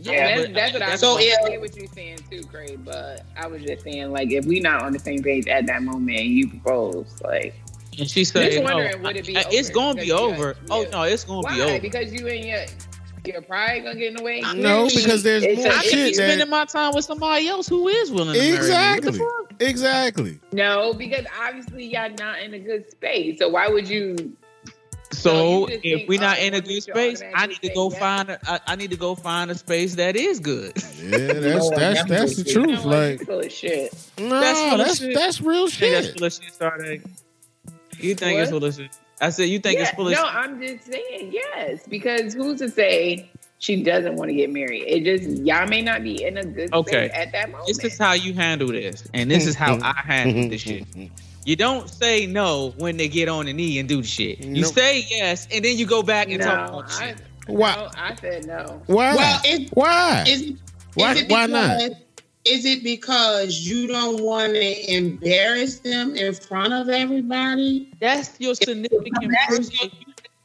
Speaker 2: Yeah,
Speaker 4: but-
Speaker 2: that's, that's what I
Speaker 3: So,
Speaker 2: so,
Speaker 3: yeah.
Speaker 2: I get what you're saying too, Craig. But I was just saying, like, if we not on the same page at that moment and you propose, like,
Speaker 4: And she said,
Speaker 2: Just
Speaker 4: no,
Speaker 2: wondering, would it be
Speaker 4: I- it's gonna be over.
Speaker 2: got-
Speaker 4: Oh no, it's gonna
Speaker 2: why?
Speaker 4: be over.
Speaker 2: Because you and your your pride gonna get in the way.
Speaker 1: No, because there's
Speaker 2: It's
Speaker 1: more
Speaker 2: a-
Speaker 4: I could be
Speaker 1: shit that
Speaker 4: spending my time with somebody else who is willing to marry me.
Speaker 1: Exactly.
Speaker 4: What the fuck?
Speaker 1: exactly.
Speaker 2: No, because obviously y'all not in a good space. So why would you? So
Speaker 4: So if we're not in a good space, I need to go
Speaker 2: yes?
Speaker 4: find. A, I, I need to go find a space that is good.
Speaker 1: Yeah, that's
Speaker 3: Lord,
Speaker 1: that's
Speaker 3: that
Speaker 1: that's the
Speaker 3: bullshit.
Speaker 1: Truth.
Speaker 2: what?
Speaker 1: Like,
Speaker 2: You full of shit.
Speaker 1: no,
Speaker 4: That's full of
Speaker 1: that's
Speaker 4: shit.
Speaker 1: that's real
Speaker 4: You think that's
Speaker 1: shit.
Speaker 4: full of shit, Sade? You think it's full of shit? I said you think
Speaker 2: Yeah,
Speaker 4: it's full of
Speaker 2: no,
Speaker 4: shit.
Speaker 2: I'm just saying yes because who's to say she doesn't want to get married? It just y'all may not be in a good
Speaker 4: Okay.
Speaker 2: space at that moment.
Speaker 4: This is how you handle this, and this is how I handle this shit. You don't say no when they get on the knee and do the shit. You
Speaker 1: Nope.
Speaker 4: say yes, and then you go back and talk about
Speaker 2: I,
Speaker 4: shit.
Speaker 1: Why?
Speaker 2: no, I said no.
Speaker 1: Why?
Speaker 3: Well, it-
Speaker 1: Why?
Speaker 3: Is, it-
Speaker 1: Why-
Speaker 3: is it
Speaker 1: why not?
Speaker 3: because- Is it because you don't want to embarrass them in front of everybody?
Speaker 4: That's your significant person.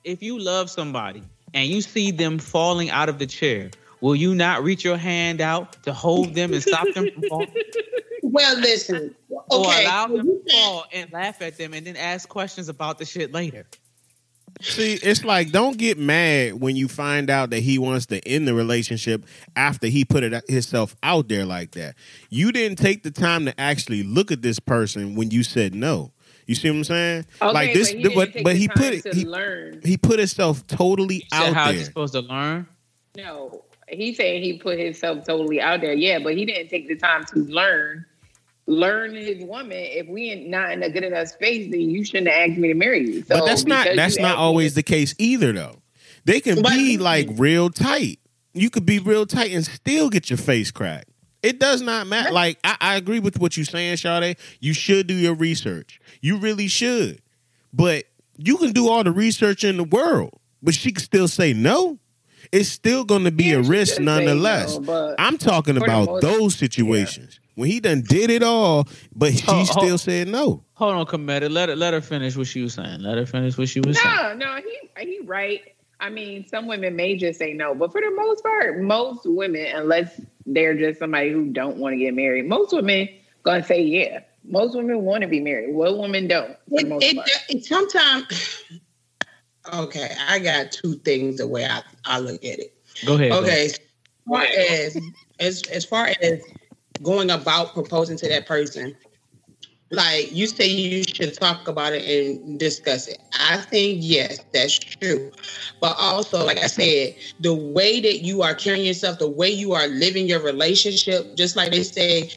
Speaker 4: If you love somebody and you see them falling out of the chair, will you not reach your hand out to hold them and stop them from falling?
Speaker 3: Well, listen.
Speaker 4: Or
Speaker 3: Okay,
Speaker 4: allow them to fall and laugh at them and then ask questions about the shit later?
Speaker 1: See, it's like don't get mad when you find out that he wants to end the relationship after he put it himself out there like that. You didn't take the time to actually look at this person when you said no. You see what I'm saying?
Speaker 2: Okay,
Speaker 1: like this,
Speaker 2: but he,
Speaker 1: but but he put it. He,
Speaker 2: learn.
Speaker 1: he put himself totally
Speaker 4: You said
Speaker 1: out
Speaker 4: how
Speaker 1: there.
Speaker 4: you supposed to learn?
Speaker 2: No, he saying he put himself totally out there. Yeah, but he didn't take the time to learn. Learn his woman. If we ain't not in a good enough space, then you shouldn't have asked me to marry you. So
Speaker 1: but that's not that's not
Speaker 2: me
Speaker 1: always the case either, though. They can
Speaker 3: But-
Speaker 1: be like real tight. You could be real tight and still get your face cracked. It does not matter. Like I, I agree with what you're saying, Sade. You should do your research. You really should. But you can do all the research in the world, but she can still say no. It's still going to be
Speaker 2: Yeah,
Speaker 1: a risk nonetheless.
Speaker 2: no,
Speaker 1: I'm talking about
Speaker 2: most-
Speaker 1: those situations when he done did it all, but she
Speaker 4: Oh, oh.
Speaker 1: still said no.
Speaker 4: Hold on, Cometa. Let her let her finish what she was saying. Let her finish what she was saying.
Speaker 2: No, no, he he right. I mean, some women may just say no, but for the most part, most women, unless they're just somebody who don't want to get married, most women gonna say yeah. Most women want to be married. What women don't?
Speaker 3: It,
Speaker 2: most
Speaker 3: it,
Speaker 2: part.
Speaker 3: it sometimes. Okay, I got two things the way I, I look at it.
Speaker 4: Go ahead.
Speaker 3: Okay, as far as as as far as going about proposing to that person, like you say, you should talk about it and discuss it. I think yes, that's true, but also, like I said, the way that you are carrying yourself, the way you are living your relationship, just like they say,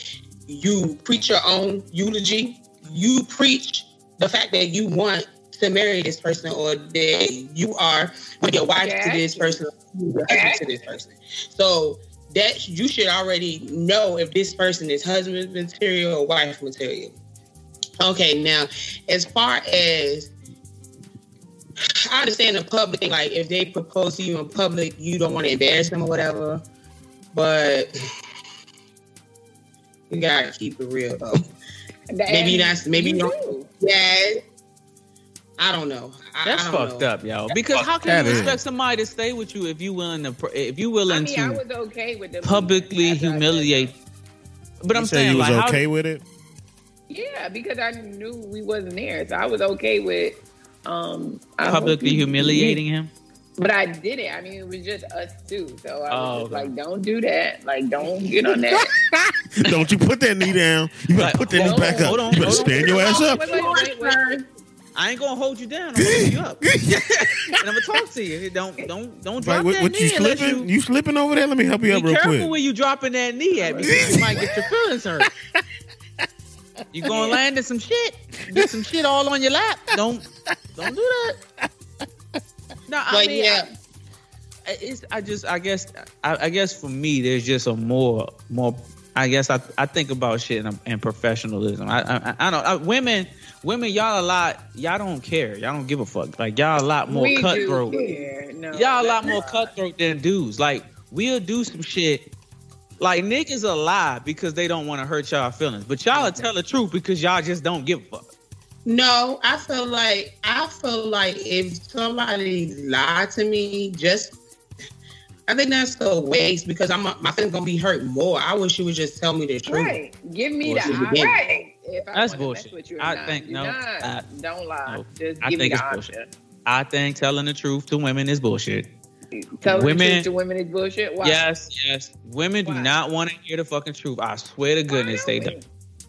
Speaker 3: you preach your own eulogy. You preach the fact that you want to marry this person or that you are to be a to this person, to this person. So that you should already know if this person is husband material or wife material. Okay, now as far as I understand the public thing, like if they propose to you in public, you don't want to embarrass them or whatever. But you gotta keep it real though. Maybe that's- maybe
Speaker 2: you
Speaker 3: you
Speaker 2: do.
Speaker 3: Yeah. I don't know. I,
Speaker 4: That's
Speaker 3: I don't
Speaker 4: fucked
Speaker 3: know.
Speaker 4: up, yo. Because how can
Speaker 1: That
Speaker 4: you
Speaker 1: is.
Speaker 4: expect somebody to stay with you if you willing to if you
Speaker 2: I
Speaker 4: willing
Speaker 2: mean, I
Speaker 4: to
Speaker 2: was okay with
Speaker 4: publicly
Speaker 2: after I
Speaker 4: humiliate? But
Speaker 1: You
Speaker 4: I'm
Speaker 1: said
Speaker 4: saying
Speaker 1: you was
Speaker 4: like how-
Speaker 1: okay with it.
Speaker 2: Yeah, because I knew we wasn't there, so I was okay with um I
Speaker 4: publicly
Speaker 2: you-
Speaker 4: humiliating him.
Speaker 2: But I did it. I mean, it was just us two, so I was
Speaker 4: Oh,
Speaker 2: just
Speaker 4: okay.
Speaker 2: like, "Don't do that. Like, don't get on that."
Speaker 1: Don't you put that knee down. You better
Speaker 4: Like,
Speaker 1: put that knee back
Speaker 2: on,
Speaker 1: up.
Speaker 4: on,
Speaker 1: you better
Speaker 4: hold on.
Speaker 1: stand your ass up.
Speaker 2: Wait, wait, wait, wait.
Speaker 4: I ain't gonna hold you down. I'm gonna hold you up, and I'm gonna talk to you. Don't don't don't drop
Speaker 1: Like, what,
Speaker 4: that
Speaker 1: what
Speaker 4: knee
Speaker 1: you
Speaker 4: unless
Speaker 1: slipping?
Speaker 4: you.
Speaker 1: You slipping over there? Let me help you up real quick.
Speaker 4: Be careful
Speaker 1: quick.
Speaker 4: when you dropping that knee at me. because You might get your feelings hurt. You gonna land in some shit. Get some shit all on your lap. Don't don't do that. No, I
Speaker 3: But
Speaker 4: mean,
Speaker 3: yeah,
Speaker 4: I, it's I just I guess I, I guess for me there's just a more more. I guess I, I think about shit and, and professionalism. I, I I don't I, women women y'all a lot y'all don't care y'all don't give a fuck like y'all a lot more
Speaker 2: we
Speaker 4: cutthroat.
Speaker 2: do care. No,
Speaker 4: Y'all a lot more
Speaker 2: not.
Speaker 4: cutthroat than dudes. Like we'll do some shit. Like niggas a lie because they don't want to hurt y'all feelings, but y'all will tell the truth because y'all just don't give a fuck.
Speaker 3: no, I feel like I feel like if somebody lied to me, just I think that's a waste because I'm my feelings gonna be hurt more. I wish you would just tell me the truth.
Speaker 2: Right. Give me
Speaker 3: Bullshit
Speaker 2: the right. If I
Speaker 4: That's bullshit.
Speaker 2: Mess with you or
Speaker 4: I
Speaker 2: not.
Speaker 4: think-
Speaker 2: Do
Speaker 4: no,
Speaker 2: not,
Speaker 4: I-
Speaker 2: don't lie.
Speaker 4: no.
Speaker 2: Just
Speaker 4: I
Speaker 2: give me
Speaker 4: think
Speaker 2: the
Speaker 4: it's
Speaker 2: option.
Speaker 4: I think telling the truth to women is bullshit.
Speaker 2: Tell the
Speaker 4: Women-
Speaker 2: truth to women is bullshit. Why?
Speaker 4: Yes, yes. Women do not want to hear the fucking truth. I swear to goodness they
Speaker 2: don't
Speaker 4: don't.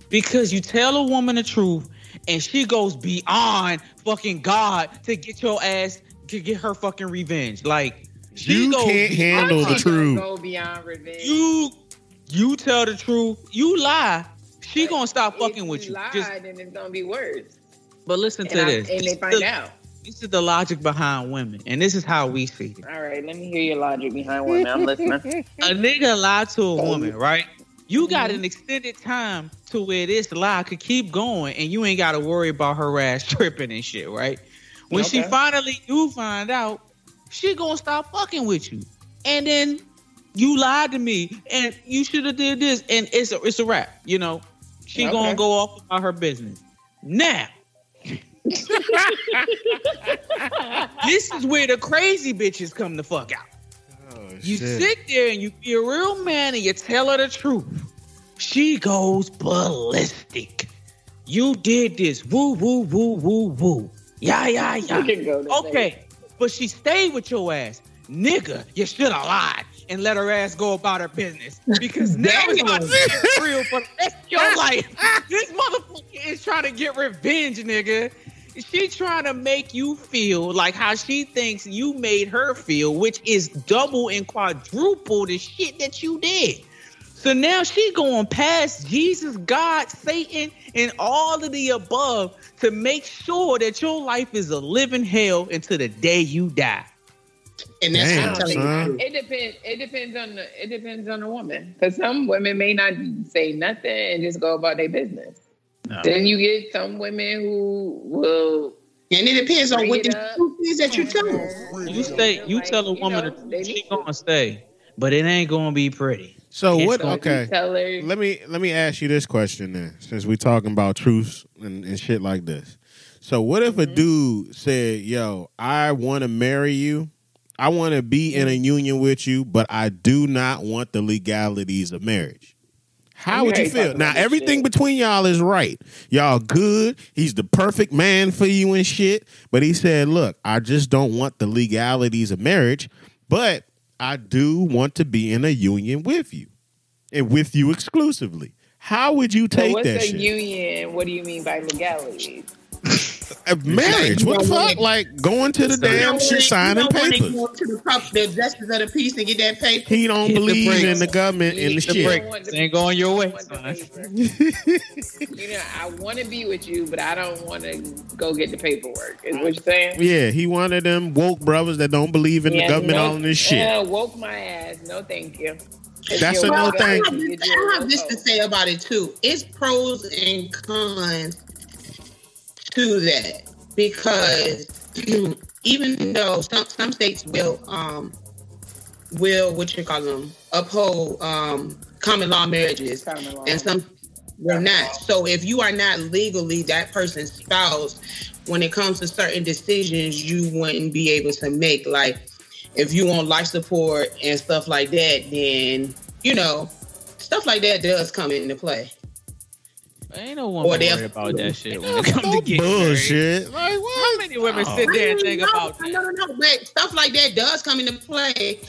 Speaker 4: Because you tell a woman the truth and she goes beyond fucking God to get your ass to get her fucking revenge. Like she
Speaker 1: You
Speaker 4: goes
Speaker 1: can't handle the
Speaker 2: don't
Speaker 1: truth.
Speaker 2: Go beyond revenge.
Speaker 4: you you tell the truth, you lie, she gonna stop fucking with you.
Speaker 2: Lie,
Speaker 4: Just,
Speaker 2: then it's gonna be worse.
Speaker 4: but listen
Speaker 2: And,
Speaker 4: to
Speaker 2: I,
Speaker 4: this.
Speaker 2: and
Speaker 4: This
Speaker 2: they find
Speaker 4: the-
Speaker 2: out.
Speaker 4: This is the logic behind women, and this is how we see it.
Speaker 2: All right, let me hear your logic behind women. I'm listening.
Speaker 4: A nigga lie to a woman, right? You got
Speaker 2: Mm-hmm.
Speaker 4: an extended time to where this lie could keep going, and you ain't got to worry about her ass tripping and shit, right? When she finally do find out, she gonna stop fucking with you, and then you lied to me, and you should have did this, and it's a it's a wrap, you know. She
Speaker 2: Okay.
Speaker 4: gonna go off about her business. Now, this is where the crazy bitches come the fuck out.
Speaker 1: Oh,
Speaker 4: You
Speaker 1: shit.
Speaker 4: sit there and you be a real man and you tell her the truth. She goes ballistic. You did this. Woo, woo, woo, woo, woo. Yeah, yeah, yeah.
Speaker 2: can go to
Speaker 4: Okay. But she stayed with your ass. Nigga, you should have lied and let her ass go about her business. Because now it's get real for the rest of your life. This motherfucker is trying to get revenge, nigga. She trying to make you feel like how she thinks you made her feel, which is double and quadruple the shit that you did. So now she going past Jesus, God, Satan, and all of the above to make sure that your life is a living hell until the day you die.
Speaker 3: And that's
Speaker 1: Damn,
Speaker 3: what I'm telling you.
Speaker 2: It depends. It depends on the. It depends on the woman. Because some women may not say nothing and just go about their business. Then you get some women who will.
Speaker 3: And it depends on what the truth is that you tell them.
Speaker 4: You stay. You
Speaker 2: Like,
Speaker 4: tell a
Speaker 2: you
Speaker 4: woman
Speaker 2: know,
Speaker 4: the she gonna stay, but it ain't gonna be pretty.
Speaker 1: So
Speaker 4: It's
Speaker 1: what? Okay. Let me let me ask you this question then, since we talking about truths and, and shit like this. So what if a mm-hmm. dude said, "Yo, I want to marry you. I want to be in a union with you, but I do not want the legalities of marriage." How
Speaker 2: You
Speaker 1: would you feel? Now everything
Speaker 2: shit.
Speaker 1: between y'all is right. Y'all good. He's the perfect man for you and shit. But he said, "Look, I just don't want the legalities of marriage, but I do want to be in a union with you, and with you exclusively." How would you take
Speaker 2: what's
Speaker 1: that What's
Speaker 2: a
Speaker 1: shit?
Speaker 2: union? What do you mean by legalities?
Speaker 1: Uh, marriage? What the fuck? Like going to the
Speaker 3: You
Speaker 1: damn
Speaker 3: don't
Speaker 1: shit, signing
Speaker 3: you wanna
Speaker 1: papers.
Speaker 3: go to the, pub- the justice of the peace and get that paper.
Speaker 1: He don't
Speaker 4: Hit the
Speaker 1: believe
Speaker 4: brakes.
Speaker 1: in the government and the
Speaker 2: You
Speaker 4: the
Speaker 1: shit.
Speaker 2: don't want
Speaker 4: This ain't going your way,
Speaker 2: you don't want the
Speaker 4: son.
Speaker 2: you know, I want to be with you, but I don't want to go get the paperwork. Is what you're saying?
Speaker 1: Yeah, he one of them woke brothers that don't believe in the
Speaker 2: Yeah,
Speaker 1: government
Speaker 2: no-
Speaker 1: all in this shit.
Speaker 2: Yeah, woke my ass. No, thank you. If
Speaker 1: That's
Speaker 2: you're
Speaker 1: a no
Speaker 2: woke,
Speaker 1: thank
Speaker 3: I have,
Speaker 2: you
Speaker 3: this, I have this to say about it too. It's pros and cons to that because even though some some states will um will what you call them uphold um common law marriages
Speaker 2: Common law.
Speaker 3: and some will not. So if you are not legally that person's spouse, when it comes to certain decisions you wouldn't be able to make. Like if you want life support and stuff like that, then you know stuff like that does come into play.
Speaker 4: Ain't no woman
Speaker 3: Or they'll-
Speaker 4: worried about that shit when it comes to
Speaker 1: No
Speaker 4: getting married.
Speaker 1: bullshit. Like
Speaker 4: How many women
Speaker 1: Oh.
Speaker 4: sit there and think
Speaker 3: no,
Speaker 4: about
Speaker 3: no,
Speaker 4: that?
Speaker 3: no, no, but stuff like that does come into play,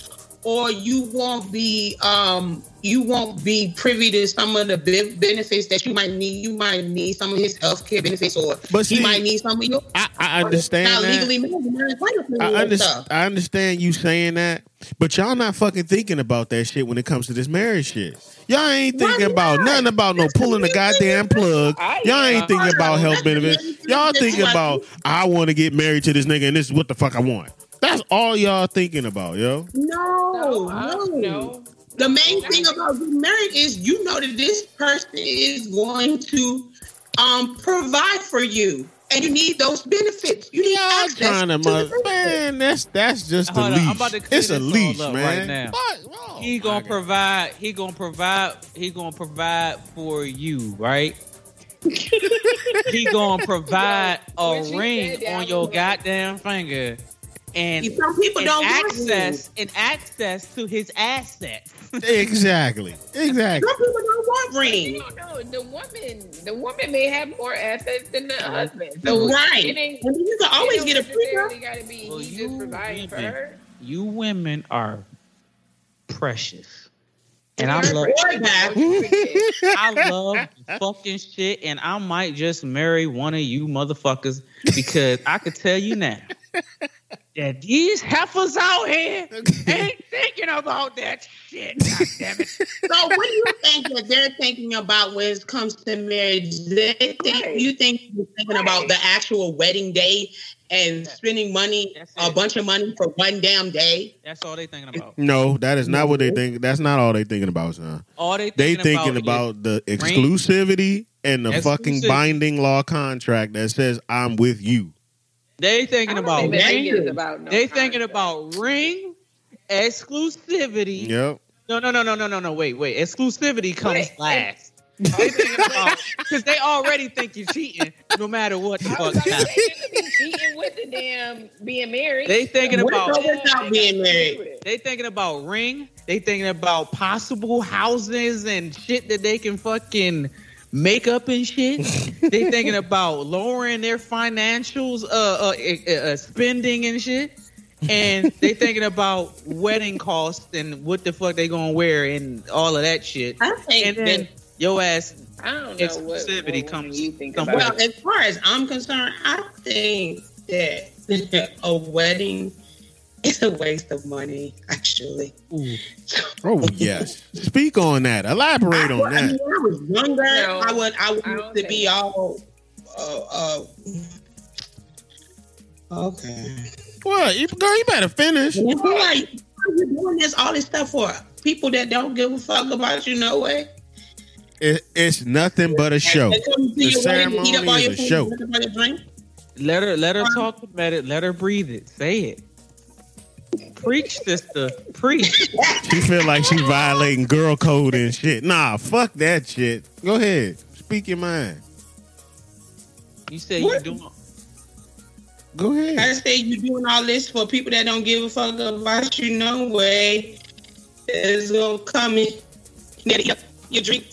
Speaker 3: or you won't be um you won't be privy to some of the be- benefits that you might need. You might need some of his health care benefits, or
Speaker 1: But
Speaker 3: he
Speaker 1: see,
Speaker 3: might need some of your.
Speaker 1: I, I understand
Speaker 3: Not
Speaker 1: that.
Speaker 3: legally married, married,
Speaker 1: I, under- I understand you saying that, but y'all not fucking thinking about that shit when it comes to this marriage shit. Y'all ain't thinking about nothing about no pulling the goddamn plug. Y'all ain't thinking about health benefits. Y'all thinking about I want to get married to this nigga and this is what the fuck I want. That's all y'all thinking about, yo.
Speaker 3: No,
Speaker 2: No,
Speaker 3: no.
Speaker 2: no.
Speaker 3: The main thing about getting married is you know that this person is going to um provide for you, and you need those benefits. You need
Speaker 1: Y'all
Speaker 3: access
Speaker 1: trying to
Speaker 3: to
Speaker 1: mother
Speaker 3: benefits.
Speaker 1: man. That's that's just a
Speaker 4: Hold on, I'm
Speaker 1: leash.
Speaker 4: about to clear
Speaker 1: it's a
Speaker 4: this
Speaker 1: leash, man.
Speaker 4: right now.
Speaker 1: What? Oh,
Speaker 4: he gonna
Speaker 1: God.
Speaker 4: provide. He gonna provide. He gonna provide for you, right? he gonna provide
Speaker 2: When
Speaker 4: a ring on your goddamn finger, and,
Speaker 3: Some people
Speaker 4: and
Speaker 3: don't want
Speaker 4: access and access to his assets.
Speaker 1: Exactly. Exactly.
Speaker 3: Some people don't want
Speaker 2: You
Speaker 3: rings.
Speaker 2: don't know. The woman, the woman may have more assets than the husband. So
Speaker 3: right.
Speaker 2: it ain't.
Speaker 3: And you can always get a
Speaker 2: don't
Speaker 3: prenup.
Speaker 2: Gotta be
Speaker 4: Well,
Speaker 2: he
Speaker 4: you
Speaker 2: just providing for
Speaker 4: women-
Speaker 2: her.
Speaker 4: You women are precious, and I love.
Speaker 2: pretty,
Speaker 3: that.
Speaker 2: don't you forget.
Speaker 4: I love fucking shit, and I might just marry one of you motherfuckers because I could tell you now that these heifers out here ain't thinking about that shit. God damn it!
Speaker 3: So what do you think that they're thinking about when it comes to marriage? They think
Speaker 2: Right.
Speaker 3: you think they're thinking about the actual wedding day and spending money, a bunch of money for one damn day.
Speaker 4: That's all they thinking about.
Speaker 1: No, that is not what they think. That's not all they thinking about, son.
Speaker 4: All they
Speaker 1: They
Speaker 4: thinking,
Speaker 1: thinking
Speaker 4: about,
Speaker 1: about the exclusivity and the fucking binding law contract that says I'm with you.
Speaker 4: Is- they thinking about
Speaker 2: even
Speaker 3: ring.
Speaker 2: about no
Speaker 4: they thinking
Speaker 2: contract.
Speaker 4: about ring exclusivity.
Speaker 1: Yep.
Speaker 4: No, no, no, no, no, no, no. Wait, wait. Exclusivity comes
Speaker 2: Wait,
Speaker 4: last. They thinking about because they already think you're cheating, no matter what the fuck.
Speaker 2: was gonna
Speaker 4: happens.
Speaker 2: say, you could be cheating with the damn being married.
Speaker 4: They thinking
Speaker 3: What
Speaker 4: about
Speaker 3: about without being married?
Speaker 4: they thinking about ring. They thinking about possible houses and shit that they can fucking make up and shit. they thinking about lowering their financials, uh, uh, uh, uh, spending and shit. And they thinking about wedding costs and what the fuck they gonna wear and all of that shit.
Speaker 3: I think
Speaker 4: And then your ass
Speaker 2: I don't know what,
Speaker 4: Exclusivity
Speaker 2: what
Speaker 4: comes-
Speaker 2: you think
Speaker 4: comes-
Speaker 2: about.
Speaker 3: Well, as far as I'm concerned, I think that a wedding is a waste of money. Actually,
Speaker 1: Oh yes. Speak on that. Elaborate
Speaker 3: I,
Speaker 1: on
Speaker 3: I mean,
Speaker 1: that.
Speaker 3: when I was younger,
Speaker 2: No,
Speaker 3: I would I
Speaker 2: I
Speaker 3: would
Speaker 2: don't
Speaker 3: to be all. Uh, uh, okay.
Speaker 1: What? You, girl, you better finish.
Speaker 3: And it's like you're doing this all this stuff for people that don't give a fuck about you no way.
Speaker 1: It, it's nothing but a show.
Speaker 3: They come to
Speaker 1: The
Speaker 3: your wedding to eat up
Speaker 1: ceremony is a show.
Speaker 3: drink up all your drink.
Speaker 4: Let her let her talk about it. Let her breathe it. Say it. Preach, sister. Preach.
Speaker 1: She feel like she violating girl code and shit. Nah, fuck that shit. Go ahead. Speak your mind.
Speaker 4: You say you
Speaker 3: What?
Speaker 4: doing
Speaker 1: Go ahead.
Speaker 3: I
Speaker 1: ahead.
Speaker 3: say you doing all this for people that don't give a fuck about you no way. It's gonna come in, get up your drink.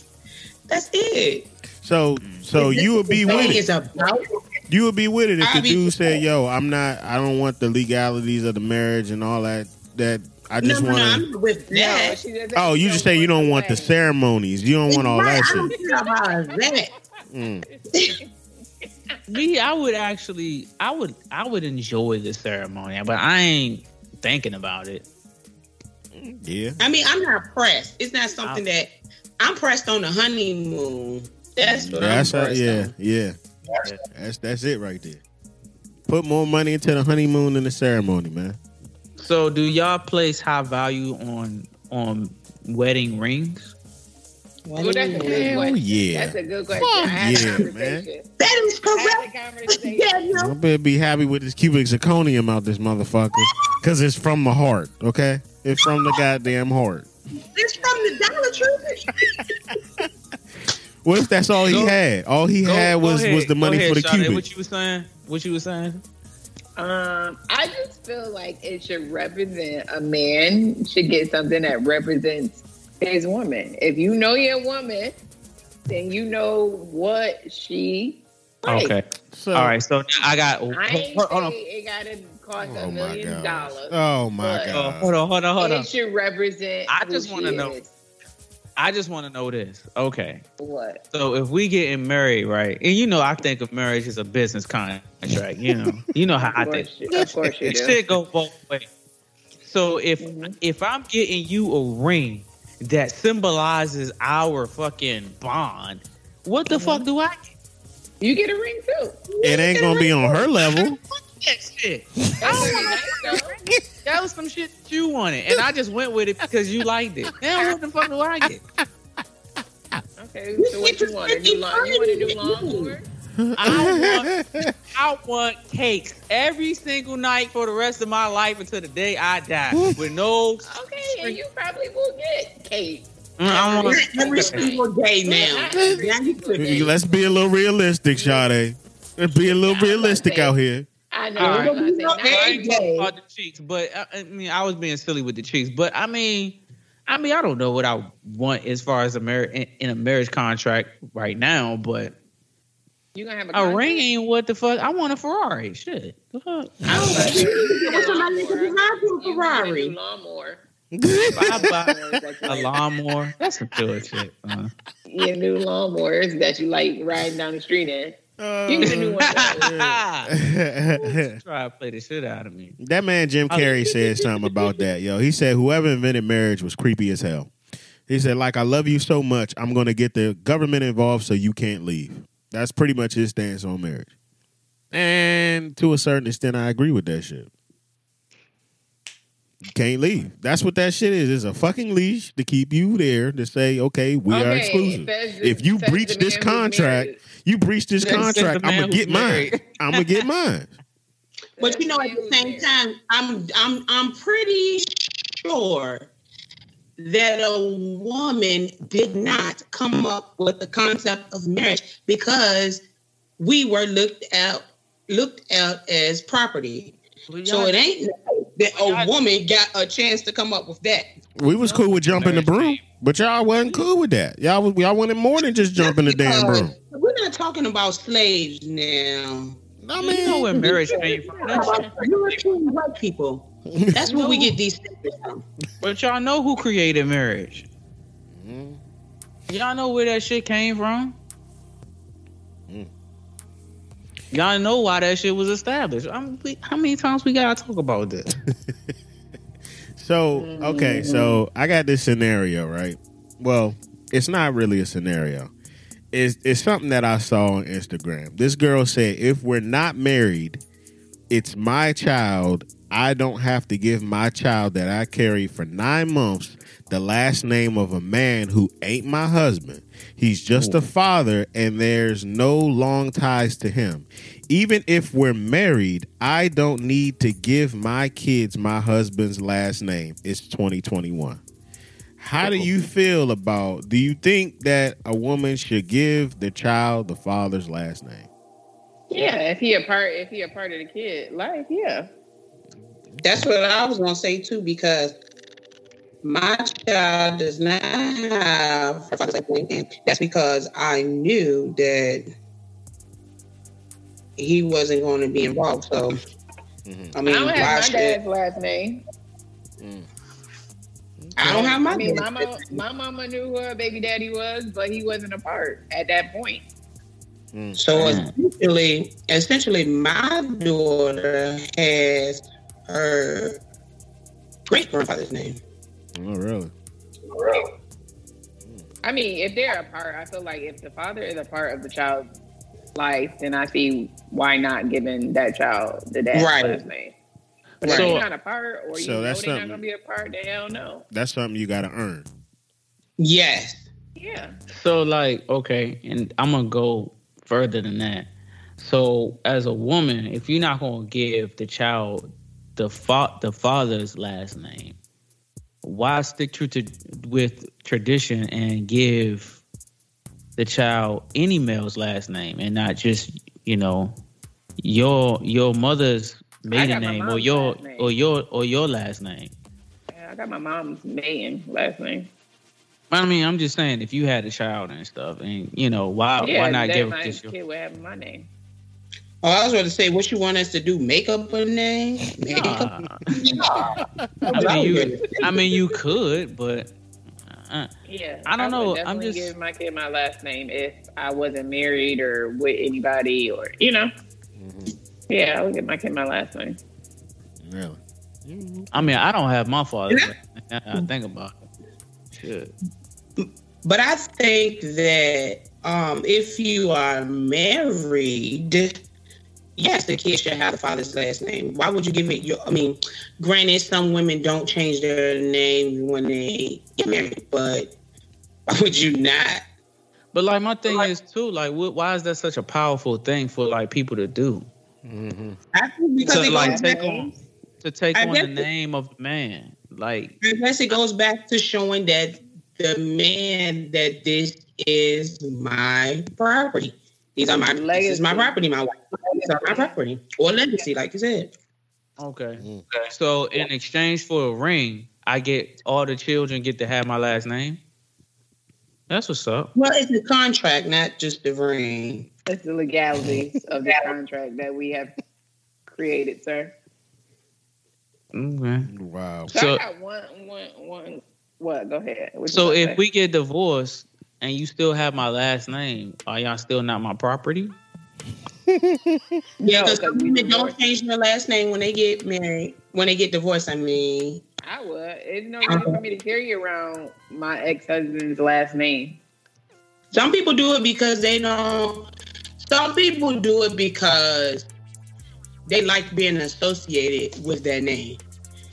Speaker 3: That's it.
Speaker 1: So so you would be with
Speaker 3: It's
Speaker 1: it.
Speaker 3: about
Speaker 1: You would be with it if the
Speaker 3: I'd be-
Speaker 1: dude said, "Yo, I'm not. I don't want the legalities of the marriage and all that. That I just
Speaker 3: no,
Speaker 1: want
Speaker 3: no,
Speaker 1: to."
Speaker 3: I'm not with
Speaker 2: No,
Speaker 3: that.
Speaker 2: she
Speaker 1: Oh, you just say you don't want the ceremonies. You don't want all
Speaker 3: Right,
Speaker 1: that
Speaker 3: I don't
Speaker 1: shit.
Speaker 3: care about that.
Speaker 1: Mm.
Speaker 4: me? I would actually. I would. I would enjoy the ceremony, but I ain't thinking about it.
Speaker 1: Yeah.
Speaker 3: I mean, I'm not pressed. It's not something that I'm pressed on the honeymoon. That's what
Speaker 1: That's
Speaker 3: I'm
Speaker 1: how,
Speaker 3: pressed
Speaker 1: yeah,
Speaker 3: on.
Speaker 1: yeah. That's that's it right there. Put more money into the honeymoon than the ceremony, man.
Speaker 4: So, do y'all place high value on on wedding rings?
Speaker 2: Well, that's a good
Speaker 1: Hell
Speaker 2: question.
Speaker 1: yeah.
Speaker 2: That's a good question.
Speaker 1: Fuck
Speaker 2: I had
Speaker 1: yeah,
Speaker 2: a conversation.
Speaker 3: That is
Speaker 2: I
Speaker 3: correct. Yeah, no.
Speaker 1: I better be happy with this cubic zirconium out this motherfucker, cause it's from the heart. Okay, it's from the goddamn heart.
Speaker 3: It's from the Dollar Tree.
Speaker 1: What if that's all he
Speaker 4: Go-
Speaker 1: had? All he
Speaker 4: Go-
Speaker 1: had was
Speaker 4: ahead.
Speaker 1: was the money
Speaker 4: ahead,
Speaker 1: for the
Speaker 4: Sade.
Speaker 1: cubic.
Speaker 4: What you was saying? What you was saying?
Speaker 2: Um, I just feel like it should represent a man should get something that represents his woman. If you know your woman, then you know what she likes.
Speaker 4: Okay.
Speaker 1: So,
Speaker 4: All right. So now I got.
Speaker 2: I ain't
Speaker 4: hold, hold on.
Speaker 2: say it gotta cost
Speaker 1: Oh
Speaker 2: a million dollars.
Speaker 1: Oh my
Speaker 2: but-
Speaker 4: Oh,
Speaker 1: god.
Speaker 4: hold on. Hold on. Hold on.
Speaker 2: It should represent.
Speaker 4: I
Speaker 2: who
Speaker 4: just wanna know.
Speaker 2: Is.
Speaker 4: I just want to know this. Okay.
Speaker 2: what.
Speaker 4: So if we getting married, right? And you know, I think of marriage as a business contract. You know, you know how I think.
Speaker 2: course, you, of course you
Speaker 4: It
Speaker 2: do.
Speaker 4: should go both ways. So if
Speaker 2: Mhm.
Speaker 4: if I'm getting you a ring that symbolizes our fucking bond, what the fuck do I get?
Speaker 2: You get a ring too.
Speaker 1: It ain't gonna be on her level.
Speaker 4: That shit. I don't want
Speaker 2: nice, though.
Speaker 4: That was some shit that you wanted, and I just went with it because you liked it. Now what the fuck do I get?
Speaker 2: Okay, so what you want to do? Lawn, you want to do lawnmower?
Speaker 4: I want, I want cakes every single night for the rest of my life until the day I die, with no.
Speaker 2: Okay, and you probably will get cake.
Speaker 4: Mm, I want.
Speaker 3: Every single day now. Now you
Speaker 1: Let's be a little realistic, Sade. Let's be a little realistic out here.
Speaker 2: I know.
Speaker 4: All
Speaker 2: I
Speaker 4: right.
Speaker 2: gonna say,
Speaker 3: No,
Speaker 4: I ain't talking about the cheeks, but I, I mean, I was being silly with the cheeks. But I mean, I mean, I don't know what I want as far as a mar- in, in a marriage contract right now. But
Speaker 2: you gonna have a,
Speaker 4: a ring ain't what the fuck. I want a Ferrari. Shit. The fuck?
Speaker 2: I was about to say, you get
Speaker 3: What's
Speaker 2: a
Speaker 3: the money
Speaker 2: lawnmower.
Speaker 3: to buy you a
Speaker 2: You want to
Speaker 3: Ferrari?
Speaker 2: do lawnmower.
Speaker 4: I buy a
Speaker 2: like-
Speaker 4: lawnmower. That's some good shit. Uh.
Speaker 2: Your new lawnmowers that you like riding down the street in.
Speaker 1: Uh,
Speaker 2: You get a new one.
Speaker 4: Try to play the shit out of me.
Speaker 1: That man Jim Carrey said something about that. Yo, he said whoever invented marriage was creepy as hell. He said, like, I love you so much, I'm gonna get the government involved so you can't leave. That's pretty much his stance on marriage. And to a certain extent, I agree with that shit. You can't leave. That's what that shit is. It's a fucking leash to keep you there to say, okay, we are exclusive. If you breach this contract,
Speaker 2: married.
Speaker 1: You breached this contract, I'm gonna get
Speaker 4: who's
Speaker 1: mine. I'm gonna get mine.
Speaker 3: But you know, at the same time, I'm I'm I'm pretty sure that a woman did not come up with the concept of marriage because we were looked at looked at as property. So it ain't that a woman got a chance to come up with that.
Speaker 1: We was cool with jumping the broom, but y'all wasn't cool with that. Y'all was y'all wanted more than just jumping the damn
Speaker 3: Because
Speaker 1: broom.
Speaker 3: We're not talking about slaves now.
Speaker 1: I
Speaker 4: you know where marriage came from. That shit.
Speaker 3: European white people. That's where we get these things from.
Speaker 4: But y'all know who created marriage.
Speaker 1: Mm-hmm.
Speaker 4: Y'all know where that shit came from.
Speaker 1: Mm.
Speaker 4: Y'all know why that shit was established. I'm, we, how many times we gotta talk about this?
Speaker 1: so okay, so I got this scenario, right? Well, it's not really a scenario. It's it's something that I saw on Instagram. This girl said, if we're not married, it's my child. I don't have to give my child that I carry for nine months the last name of a man who ain't my husband. He's just a father, and there's no long ties to him. Even if we're married, I don't need to give my kids my husband's last name. It's 2021. How do oh. you feel about do you think that a woman should give the child the father's last name?
Speaker 2: Yeah, if he a part, if he a part of the kid life, yeah.
Speaker 3: That's what I was gonna say too, because my child does not have her father's last name. That's because I knew that he wasn't going to be involved. So,
Speaker 1: Mhm.
Speaker 3: I
Speaker 2: I
Speaker 3: mean,
Speaker 2: don't have my
Speaker 3: should
Speaker 2: dad's last name.
Speaker 3: I don't have my
Speaker 2: I mean, my mama, my mama knew who her baby daddy was, but he wasn't a part at that point.
Speaker 1: Mm.
Speaker 3: So essentially, essentially, my daughter has her great grandfather's name.
Speaker 1: Oh, really?
Speaker 2: I mean, if they're a part, I feel like if the father is a part of the child's life, then I see why not giving that child the dad's
Speaker 3: Right.
Speaker 2: last name. But
Speaker 4: So-
Speaker 2: if they're not a part, or you
Speaker 1: So
Speaker 2: know
Speaker 1: that's
Speaker 2: they're not gonna be a part, then hell no.
Speaker 1: That's something you got to earn.
Speaker 3: Yes.
Speaker 2: Yeah.
Speaker 4: So like, okay, and I'm gonna go further than that. So as a woman, if you're not gonna give the child the fa- the father's last name, why stick true to with tradition and give the child any male's last name and not just you know your your mother's maiden name or your
Speaker 2: name.
Speaker 4: or your or your last name.
Speaker 2: Yeah, I got my mom's maiden last name.
Speaker 4: I mean, I'm just saying if you had a child and stuff, and you know why
Speaker 2: yeah,
Speaker 4: why not give
Speaker 2: my
Speaker 4: it just your
Speaker 2: kid would have my name.
Speaker 3: Oh, I was going to say, what you want us to do? Make up a name? Make up.
Speaker 4: Nah. I mean, you. I mean, you could, but uh,
Speaker 2: Yeah,
Speaker 4: I don't
Speaker 2: would
Speaker 4: know, I'm just-
Speaker 2: give my kid my last name if I wasn't married or with anybody, or you know. Yeah, I would give my kid my last name.
Speaker 1: Really?
Speaker 4: I mean, I don't have my father's name. now that I think about it. Shit.
Speaker 3: But I think that um, if you are married, yes, the kid should have the father's last name. Why would you give it your? I mean, granted, some women don't change their name when they get married, but why would you not?
Speaker 4: But like my thing is too, like, what, why is that such a powerful thing for like people to do? Mm-hmm.
Speaker 3: I think because
Speaker 4: To
Speaker 3: it
Speaker 4: like
Speaker 3: goes
Speaker 4: take
Speaker 3: back,
Speaker 4: on to take
Speaker 3: I
Speaker 4: on
Speaker 3: guess
Speaker 4: the
Speaker 3: it-
Speaker 4: name of the man, like
Speaker 3: I guess it goes back to showing that the man that this is my property. These are my this is my property. My wife. These are my property or legacy, like you said.
Speaker 4: okay.
Speaker 1: Mm.
Speaker 4: So in exchange for a ring, I get all the children get to have my last name. That's what's up.
Speaker 3: Well, it's the contract, not just the ring.
Speaker 2: That's the legalities of the contract that we have created, sir.
Speaker 4: Okay.
Speaker 1: Wow.
Speaker 2: So,
Speaker 4: So-
Speaker 2: I got one, one, one. What? Go ahead. What
Speaker 4: So if
Speaker 2: say?
Speaker 4: we get divorced and you still have my last name, are y'all still not my property?
Speaker 3: Yeah,
Speaker 2: No,
Speaker 3: because
Speaker 2: 'cause we
Speaker 3: women don't change their last name when they get married. When they get divorced, I mean,
Speaker 2: I would. It's no reason for me to carry around my ex husband's last name.
Speaker 3: some people do it because they don't. Some people do it because they like being associated with that name.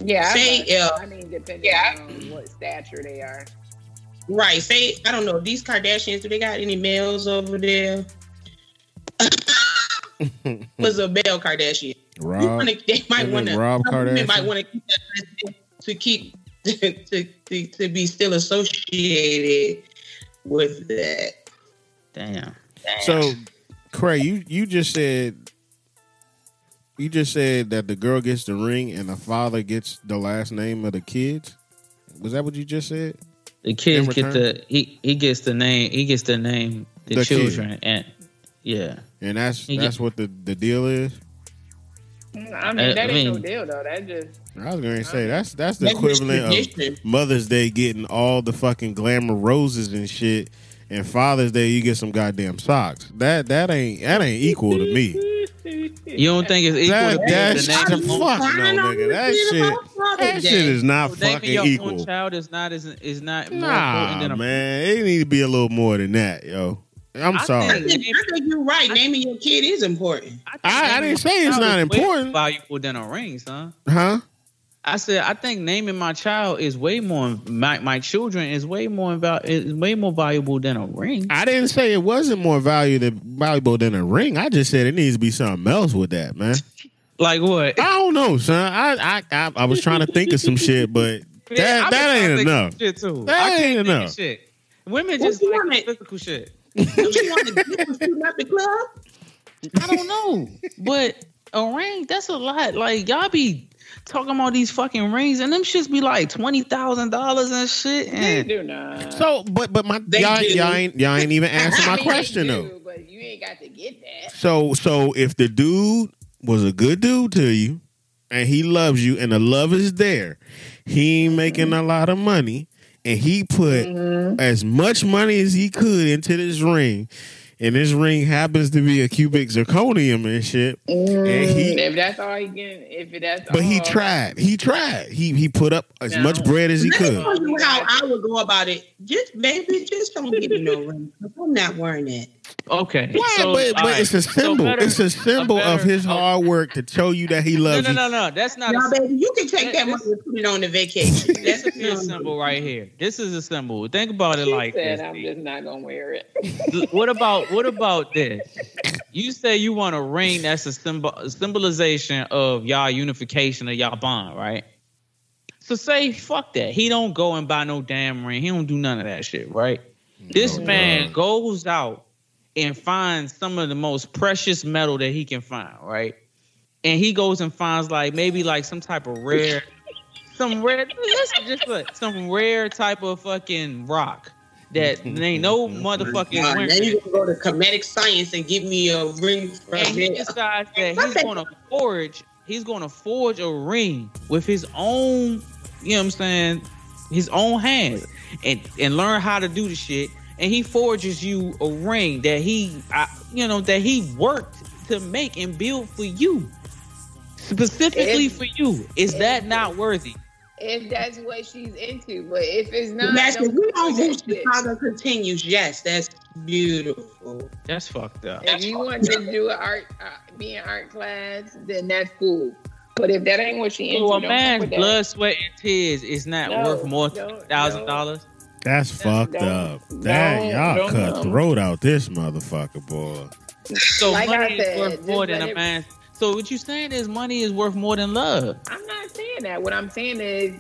Speaker 2: Yeah, I
Speaker 3: Say,
Speaker 2: would.
Speaker 3: uh,
Speaker 2: I mean, depending
Speaker 3: yeah.
Speaker 2: on what stature they are.
Speaker 3: Right. Say, I don't know, these Kardashians, do they got any males over there? Was a male Kardashian.
Speaker 1: Rob.
Speaker 3: wanna, they might want to.
Speaker 1: Rob
Speaker 3: Women might want to keep that last name to keep to, to to be still associated with that.
Speaker 4: Damn.
Speaker 1: So, Cray, you you just said you just said that the girl gets the ring and the father gets the last name of the kids. Was that what you just said?
Speaker 4: The kids
Speaker 1: In
Speaker 4: get the he he gets the name he gets the name the,
Speaker 1: The kid.
Speaker 4: children and yeah.
Speaker 1: And that's
Speaker 4: He
Speaker 1: that's what the, the deal is.
Speaker 2: I mean,
Speaker 4: I-
Speaker 2: that
Speaker 4: I
Speaker 2: ain't no deal though. That just
Speaker 1: I was going to say that's that's the
Speaker 3: That's
Speaker 1: equivalent of. Mother's Day getting all the fucking glamour roses and shit, and Father's Day you get some goddamn socks. That that ain't that ain't equal to me.
Speaker 4: You don't think it's equal
Speaker 1: That-
Speaker 4: to
Speaker 1: that's
Speaker 4: the name
Speaker 1: the fuck no, nigga. That
Speaker 3: shit
Speaker 1: shit
Speaker 3: about Father's
Speaker 1: that shit is not
Speaker 4: Naming
Speaker 1: fucking
Speaker 4: your own
Speaker 1: equal.
Speaker 4: child is not is is not
Speaker 1: Nah,
Speaker 4: important than a
Speaker 1: man, it need to be a little more than that, yo. I'm
Speaker 4: I
Speaker 1: sorry.
Speaker 3: I
Speaker 4: think-
Speaker 3: think, I think you're right. Naming your kid is important.
Speaker 4: think
Speaker 1: I- I didn't say it's not
Speaker 4: is way more
Speaker 1: important.
Speaker 4: valuable than a ring, son.
Speaker 1: Huh?
Speaker 4: I said I think naming my child is way more my my children is way more val- is way more valuable than a ring.
Speaker 1: I didn't say it wasn't more value than, valuable than a ring. I just said it needs to be something else with that, man.
Speaker 4: Like what?
Speaker 1: I don't know, son. I I I, I was trying to think of some shit, but that
Speaker 4: I've
Speaker 1: that ain't enough.
Speaker 4: Shit too.
Speaker 1: That
Speaker 4: I can't
Speaker 1: ain't enough.
Speaker 4: Shit. Women just
Speaker 3: you
Speaker 4: like
Speaker 3: want it?
Speaker 4: physical shit.
Speaker 3: Don't you want to be shooting at the club?
Speaker 4: I don't know, but a ring that's a lot. Like y'all be talking about these fucking rings, and them shits be like twenty thousand dollars and shit.
Speaker 2: they
Speaker 4: And
Speaker 2: do not.
Speaker 1: So, but but my
Speaker 3: They
Speaker 1: y'all, y'all ain't y'all ain't even answer
Speaker 2: I
Speaker 1: my
Speaker 2: mean,
Speaker 1: question
Speaker 2: they
Speaker 1: though.
Speaker 2: But you ain't got to get that.
Speaker 1: So so if the dude was a good dude to you and he loves you and the love is there, he ain't making a lot of money and he put
Speaker 2: Mm-hmm.
Speaker 1: as much money as he could into this ring. And this ring happens to be a cubic zirconium and shit. And he mm.
Speaker 2: if that's all he can, if that's
Speaker 1: but he tried. He tried. He he put up as
Speaker 2: No.
Speaker 1: much bread as he
Speaker 3: Let me
Speaker 1: could.
Speaker 3: tell you how I would go about it. Just maybe just don't give me no ring. I'm not wearing that.
Speaker 4: Okay,
Speaker 1: Why?
Speaker 4: so,
Speaker 1: but but
Speaker 4: all right.
Speaker 1: it's a
Speaker 4: So
Speaker 1: symbol.
Speaker 4: better-
Speaker 1: it's a symbol of
Speaker 4: better-
Speaker 1: his oh. hard work to show you that he loves you.
Speaker 4: no,
Speaker 1: no.
Speaker 4: No. no. That's not.
Speaker 3: Now,
Speaker 4: a,
Speaker 3: baby, you can take
Speaker 4: That-
Speaker 3: that money and put it on the vacation.
Speaker 4: That's a good symbol right here. This is a symbol. Think about it
Speaker 2: He
Speaker 4: like
Speaker 2: said,
Speaker 4: this.
Speaker 2: I'm
Speaker 4: D.
Speaker 2: just not gonna wear it.
Speaker 4: what about what about this? You say you want a ring that's a symbol symbolization of y'all unification of y'all bond, right? So say fuck that. He don't go and buy no damn ring. He don't do none of that shit, right? This
Speaker 1: Oh,
Speaker 4: man
Speaker 1: God.
Speaker 4: goes out and finds some of the most precious metal that he can find, right? And he goes and finds like maybe like some type of rare, some rare, listen, just like some rare type of fucking rock that ain't no motherfucking
Speaker 3: Uh, now you gonna go to comedic science and give me a ring from
Speaker 4: and he decides that he's going to forge he's to forge a ring with his own you know what i'm saying his own hands and and learn how to do the shit and he forges you a ring that he I, you know that he worked to make and build for you. Specifically
Speaker 2: If-
Speaker 4: for you. Is that not worthy?
Speaker 2: If that's what she's into, but if it's not,
Speaker 3: That's
Speaker 2: don't
Speaker 3: if you don't
Speaker 2: do
Speaker 3: move,
Speaker 2: that
Speaker 3: continues. Yes, that's beautiful.
Speaker 4: that's fucked up.
Speaker 2: If you want to do an art, uh, be in art class, then that's cool. But if that ain't what she into,
Speaker 4: so a
Speaker 2: don't
Speaker 4: man's blood sweat and tears is not
Speaker 2: No,
Speaker 4: worth more
Speaker 2: no,
Speaker 4: than thousand dollars
Speaker 1: That's fucked
Speaker 2: don't-
Speaker 1: up. That
Speaker 2: don't-
Speaker 1: y'all
Speaker 2: don't
Speaker 1: cut
Speaker 2: know.
Speaker 1: throat out this motherfucker, boy.
Speaker 4: So
Speaker 2: Like I
Speaker 4: money
Speaker 2: said,
Speaker 4: is worth more than a man. So what you saying is money is worth more than love.
Speaker 2: I'm not saying that. What I'm saying is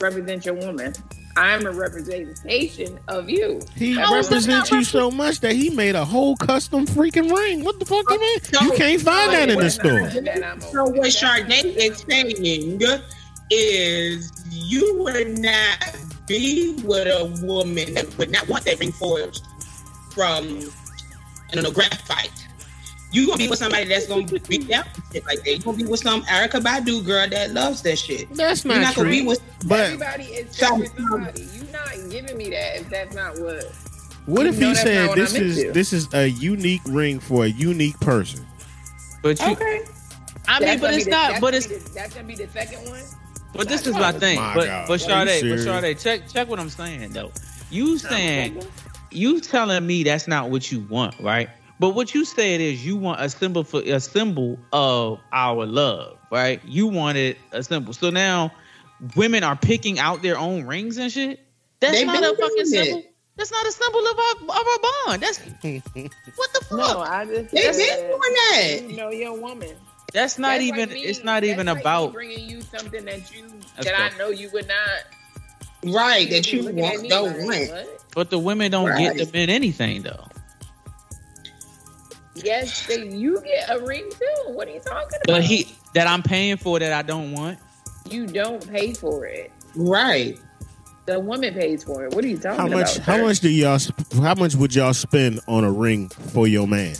Speaker 2: represent your woman. I'm a representation of you.
Speaker 1: He
Speaker 2: How is that
Speaker 1: represents you so much that he made a whole custom freaking ring. What the fuck you mean?
Speaker 3: No,
Speaker 1: You can't find that in the store.
Speaker 2: not- that I'm
Speaker 3: So what
Speaker 2: okay.
Speaker 3: Sade is saying is you would not be with a woman that would not want that ring forged from I don't know graphite. You gonna be with somebody that's gonna be down with shit like that. You gonna be with some Erykah Badu girl that loves that shit.
Speaker 1: That's
Speaker 3: You're
Speaker 1: not
Speaker 3: not gonna be with
Speaker 1: But
Speaker 2: Everybody is
Speaker 3: Some-
Speaker 2: with somebody. You not giving me that if that's not what.
Speaker 1: what
Speaker 2: You
Speaker 1: if
Speaker 2: know
Speaker 1: he said
Speaker 2: what
Speaker 1: this
Speaker 2: I'm
Speaker 1: is
Speaker 2: into.
Speaker 1: this is a unique ring for a unique person?
Speaker 4: But you,
Speaker 2: Okay.
Speaker 4: I mean, but it's
Speaker 2: the-
Speaker 4: not. But it's
Speaker 2: the- that's gonna be the second one.
Speaker 4: but this is my thing.
Speaker 1: My
Speaker 4: But
Speaker 1: God.
Speaker 4: but
Speaker 1: Are
Speaker 4: Sade, but? Sade, check check what I'm saying though. You saying you telling me that's not what you want, right? But what you said is you want a symbol for a symbol of our love, right? You wanted a symbol. So now women are picking out their own rings and shit. That's
Speaker 3: They've
Speaker 4: not a fucking
Speaker 3: doing it.
Speaker 4: symbol. That's not a symbol of our of our bond. That's what the fuck.
Speaker 2: No, I just
Speaker 3: They
Speaker 2: said
Speaker 3: been doing that.
Speaker 2: You know your woman.
Speaker 4: That's not
Speaker 2: That's
Speaker 4: even.
Speaker 2: like
Speaker 4: it's not
Speaker 2: that's
Speaker 4: even
Speaker 2: like me
Speaker 4: about.
Speaker 2: bringing you something that you
Speaker 4: That's
Speaker 2: that
Speaker 4: cool.
Speaker 2: I know you would not.
Speaker 3: Right, that you want don't
Speaker 2: like,
Speaker 3: want.
Speaker 2: what?
Speaker 4: But the women don't
Speaker 3: Right.
Speaker 4: get the men anything though.
Speaker 2: Yes, they, you get a ring too. What are you talking about?
Speaker 4: But he that I'm paying for that I don't want.
Speaker 2: you don't pay for it.
Speaker 3: Right.
Speaker 2: The woman pays for it. What are you talking
Speaker 1: How
Speaker 2: about?
Speaker 1: much? How
Speaker 2: sir?
Speaker 1: much do y'all? How much would y'all spend on a ring for your man?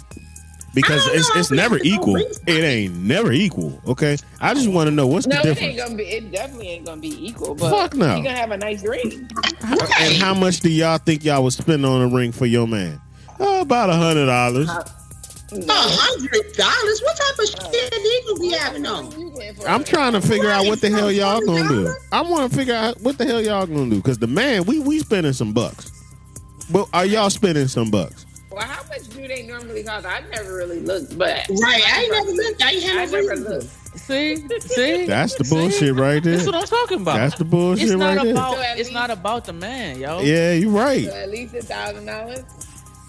Speaker 1: Because it's it's never equal. It ain't never equal. Okay, I just want to know what's
Speaker 2: No,
Speaker 1: the
Speaker 2: it ain't
Speaker 1: difference.
Speaker 2: gonna be. It definitely ain't gonna be equal. But
Speaker 1: Fuck no.
Speaker 2: You gonna have a nice ring.
Speaker 1: And how much do y'all think y'all would spend on a ring for your man? Oh, about a hundred dollars.
Speaker 2: Uh,
Speaker 3: A hundred dollars? What type of shit he gonna be having on?
Speaker 2: You
Speaker 1: I'm trying to figure out what the hell y'all gonna do. I want to figure out what the hell y'all gonna do because the man, we we spending some bucks. But are y'all spending some bucks?
Speaker 2: Well, how much do they normally cost? I never really looked, but
Speaker 3: Right, I ain't never looked. I ain't
Speaker 2: I
Speaker 3: had no
Speaker 2: never
Speaker 3: reason.
Speaker 2: looked.
Speaker 4: See, see,
Speaker 1: That's the
Speaker 4: See?
Speaker 1: bullshit right there.
Speaker 4: That's what I'm talking about.
Speaker 1: That's the bullshit
Speaker 4: it's not
Speaker 1: right there.
Speaker 4: about.
Speaker 2: So
Speaker 4: it's
Speaker 2: least-
Speaker 4: not about the man, yo.
Speaker 1: Yeah, you're right.
Speaker 2: So at least a thousand dollars.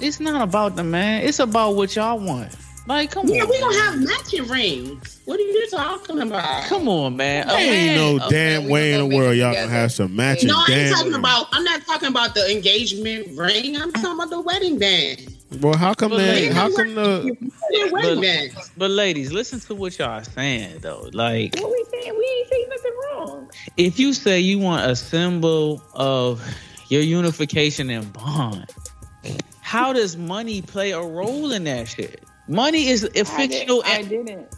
Speaker 4: It's not about the man. It's about what y'all want. Like, come
Speaker 3: Yeah,
Speaker 4: on,
Speaker 3: we don't have matching rings. What are you talking about?
Speaker 4: come on, man. A
Speaker 1: Ain't
Speaker 4: man-
Speaker 1: no
Speaker 4: a-
Speaker 1: damn
Speaker 2: we
Speaker 1: way in the world y'all gonna have some matching
Speaker 3: No, I ain't talking
Speaker 1: rings.
Speaker 3: about. I'm not talking about the engagement ring. I'm talking about the wedding band.
Speaker 1: Well, how come
Speaker 4: But
Speaker 1: that? How come the?
Speaker 3: The wedding
Speaker 4: But-
Speaker 3: band.
Speaker 4: But ladies, listen to what y'all saying though. Like,
Speaker 2: What we saying? We ain't saying nothing wrong.
Speaker 4: if you say you want a symbol of your unification and bond, how does money play a role in that shit? Money is a
Speaker 2: I, did,
Speaker 4: fictional.
Speaker 2: I
Speaker 4: and-
Speaker 2: didn't.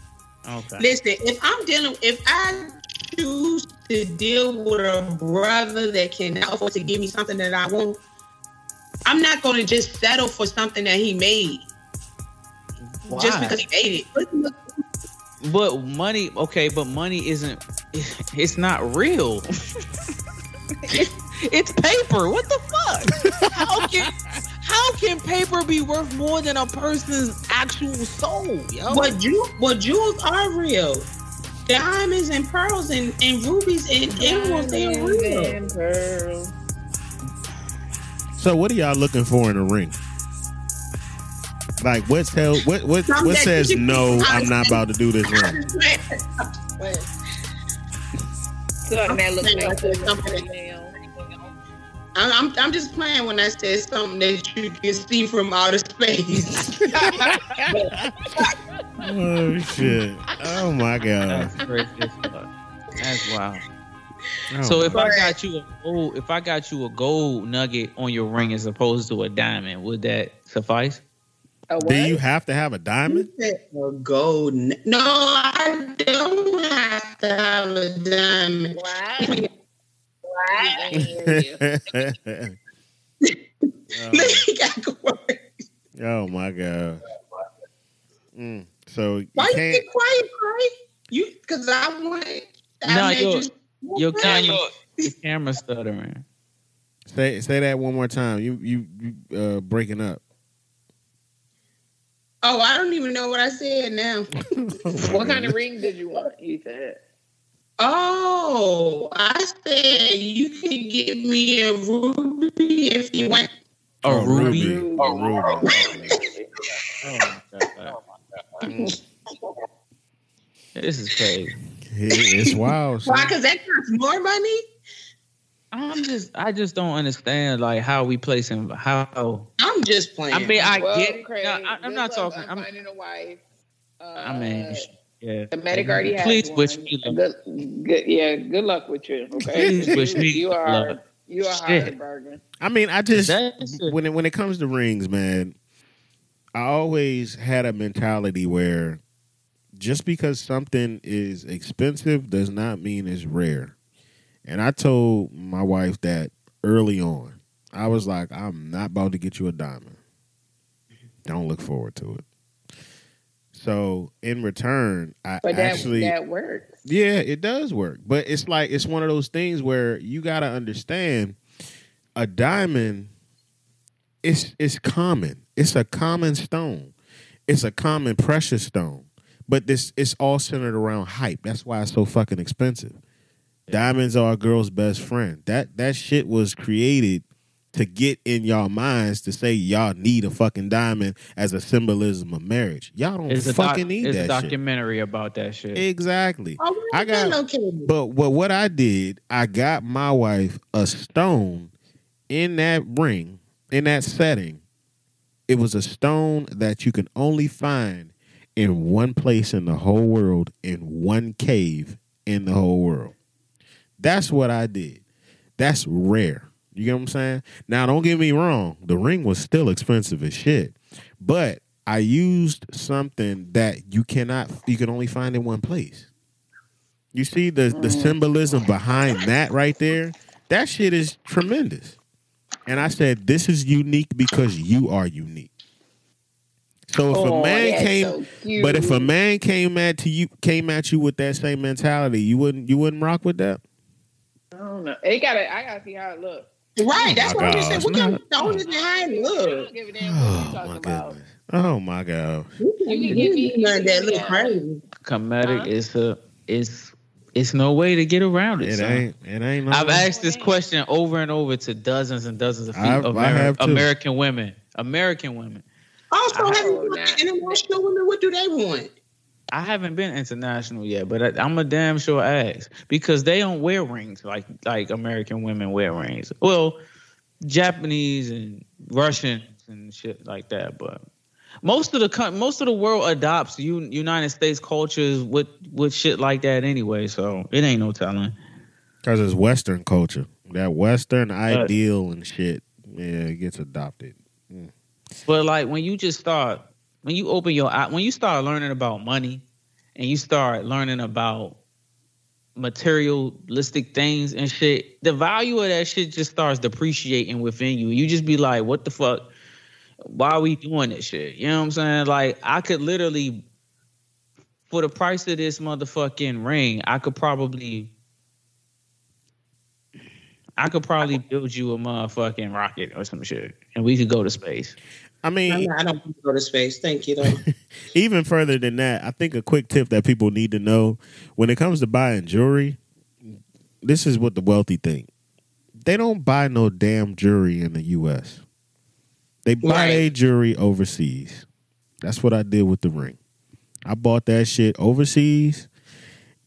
Speaker 4: okay.
Speaker 3: Listen, if I'm dealing, if I choose to deal with a brother that cannot afford to give me something that I want, I'm not going to just settle for something that he made just because he made it.
Speaker 4: But money, okay, but money isn't. It's not real. it's paper. What the fuck? How can how can paper be worth more than a person's actual soul, yo?
Speaker 3: But Jew, but jewels are real. Diamonds and pearls and, and rubies and emeralds, they are real.
Speaker 2: And pearls.
Speaker 1: So what are y'all looking for in a ring? Like what tell what what
Speaker 3: Some
Speaker 1: what says no? I'm not about to do this ring.
Speaker 2: Something that looks
Speaker 3: saying
Speaker 2: like
Speaker 3: I'm, I'm, I'm just playing when I said something that you can see from outer space.
Speaker 1: Oh shit! Oh my god!
Speaker 4: That's crazy. That's wild.
Speaker 1: Oh,
Speaker 4: So if I got you a gold, if I got you a gold nugget on your ring as opposed to a diamond, would that suffice?
Speaker 1: Do you have to have a diamond?
Speaker 3: a gold. No, I don't have to have a diamond.
Speaker 2: Why? Why? I hear you.
Speaker 1: oh,
Speaker 3: He got quiet.
Speaker 1: oh my god! Mm. So
Speaker 3: Why you
Speaker 1: can't.
Speaker 3: get quiet, Craig? You because I want. I
Speaker 4: No,
Speaker 3: made
Speaker 4: you're- Your camera, your camera stuttering.
Speaker 1: Say say that one more time. You you, you uh breaking up.
Speaker 3: Oh, I don't even know what I said now.
Speaker 2: What kind of ring did you want? You said.
Speaker 3: Oh, I said you can get me a ruby if you want.
Speaker 4: A
Speaker 1: Oh,
Speaker 4: ruby.
Speaker 1: ruby. A ruby.
Speaker 4: Oh my god. This is crazy.
Speaker 1: It's wild.
Speaker 3: Why? Because that costs more money.
Speaker 4: I'm just, I just don't understand like how we placing how.
Speaker 3: I'm just playing.
Speaker 4: I mean, I
Speaker 2: well,
Speaker 4: get it.
Speaker 2: Craig,
Speaker 4: No, I, I'm not
Speaker 2: luck
Speaker 4: talking.
Speaker 2: on
Speaker 4: I'm,
Speaker 2: finding a wife. Uh,
Speaker 4: I mean, sh- yeah.
Speaker 2: the medic already has
Speaker 4: Please
Speaker 2: one.
Speaker 4: wish me luck.
Speaker 2: Good, good, yeah. Good luck with you. Okay.
Speaker 4: Please wish me
Speaker 2: you are.
Speaker 4: luck.
Speaker 2: You are
Speaker 4: Shit.
Speaker 2: hard bargain.
Speaker 1: I mean, I just when it, when it comes to rings, man, I always had a mentality where just because something is expensive does not mean it's rare. And I told my wife that early on. I was like, I'm not about to get you a diamond. Don't look forward to it. So in return, I
Speaker 2: But that
Speaker 1: actually
Speaker 2: that works.
Speaker 1: yeah, it does work. But it's like it's one of those things where you got to understand a diamond it's it's common. It's a common stone. It's a common precious stone. But this it's all centered around hype. That's why it's so fucking expensive. Diamonds are a girl's best friend. That that shit was created to get in y'all minds to say y'all need a fucking diamond as a symbolism of marriage. Y'all don't
Speaker 4: It's a doc,
Speaker 1: fucking need
Speaker 4: it's a
Speaker 1: that shit.
Speaker 4: documentary about that shit.
Speaker 1: Exactly.
Speaker 3: Oh,
Speaker 1: I
Speaker 3: I
Speaker 1: got-
Speaker 3: got located.
Speaker 1: But what what I did, I got my wife a stone in that ring, in that setting. It was a stone that you can only find in one place in the whole world, in one cave in the whole world. That's what I did. That's rare. You get what I'm saying? Now, don't get me wrong. The ring was still expensive as shit, but I used something that you cannot, you can only find in one place. You see the the mm. symbolism behind that right there. That shit is tremendous. And I said, this is unique because you are unique. So if
Speaker 2: Oh,
Speaker 1: a man came,
Speaker 2: so
Speaker 1: but if a man came at to you, came at you with that same mentality, you wouldn't, you wouldn't rock with that.
Speaker 2: I don't know. It gotta. I gotta see how it looks.
Speaker 3: Right, oh that's
Speaker 1: my
Speaker 3: what I just said.
Speaker 1: we
Speaker 3: What kind of stone is behind
Speaker 2: I
Speaker 3: look?
Speaker 2: don't a damn what
Speaker 1: Oh my
Speaker 2: about.
Speaker 1: goodness. Oh my god.
Speaker 3: You
Speaker 2: can give me-
Speaker 3: learned that look crazy.
Speaker 4: Comedic
Speaker 2: Huh?
Speaker 4: is a it's it's no way to get around it.
Speaker 1: It
Speaker 4: son.
Speaker 1: ain't. It ain't. No
Speaker 4: I've asked this question over and over to dozens and dozens of, fe-
Speaker 1: I've- I have.
Speaker 4: American women. American women.
Speaker 3: Also, have you
Speaker 2: Oh,
Speaker 3: looked
Speaker 2: nah.
Speaker 3: at international women? What do they want?
Speaker 4: I haven't been international yet, but I, I'm a damn sure ask because they don't wear rings like like American women wear rings. Well, Japanese and Russians and shit like that, but most of the most of the world adopts United States cultures with with shit like that anyway. So it ain't no telling.
Speaker 1: Because it's Western culture. That Western ideal and shit, yeah, it gets adopted. Mm.
Speaker 4: But like when you just start, when you open your eye, when you start learning about money, and you start learning about materialistic things and shit, the value of that shit just starts depreciating within you. You just be like, what the fuck? Why are we doing this shit? You know what I'm saying? Like I could literally, for the price of this motherfucking ring, I could probably. I could probably build you a motherfucking rocket or some shit, and we could go to space.
Speaker 1: I mean,
Speaker 3: not- I don't want to go to space. Thank you,
Speaker 1: even further than that, I think a quick tip that people need to know when it comes to buying jewelry, this is what the wealthy think. They don't buy no damn jewelry in the US. They buy
Speaker 3: Right.
Speaker 1: their jewelry overseas. That's what I did with the ring. I bought that shit overseas.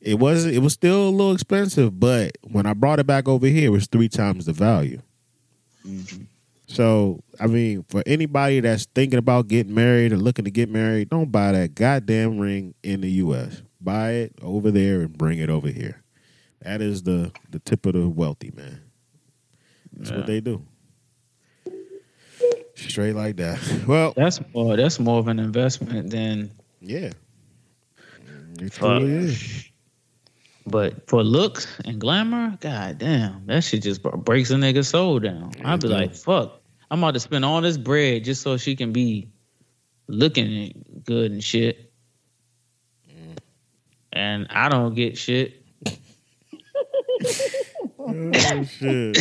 Speaker 1: It was it was still a little expensive, but when I brought it back over here, it was three times the value.
Speaker 4: Mhm.
Speaker 1: So, I mean, for anybody that's thinking about getting married or looking to get married, don't buy that goddamn ring in the U.S. Buy it over there and bring it over here. That is the the tip of the wealthy man. That's
Speaker 4: Yeah.
Speaker 1: what they do. Straight like that. Well,
Speaker 4: That's more. That's more of an investment than.
Speaker 1: yeah, it truly is.
Speaker 4: But for looks and glamour, god damn, that shit just breaks a nigga's soul down. I'd be
Speaker 1: It
Speaker 4: like, fuck, I'm about to spend all this bread just so she can be looking good and shit, and I don't get shit.
Speaker 1: Oh shit.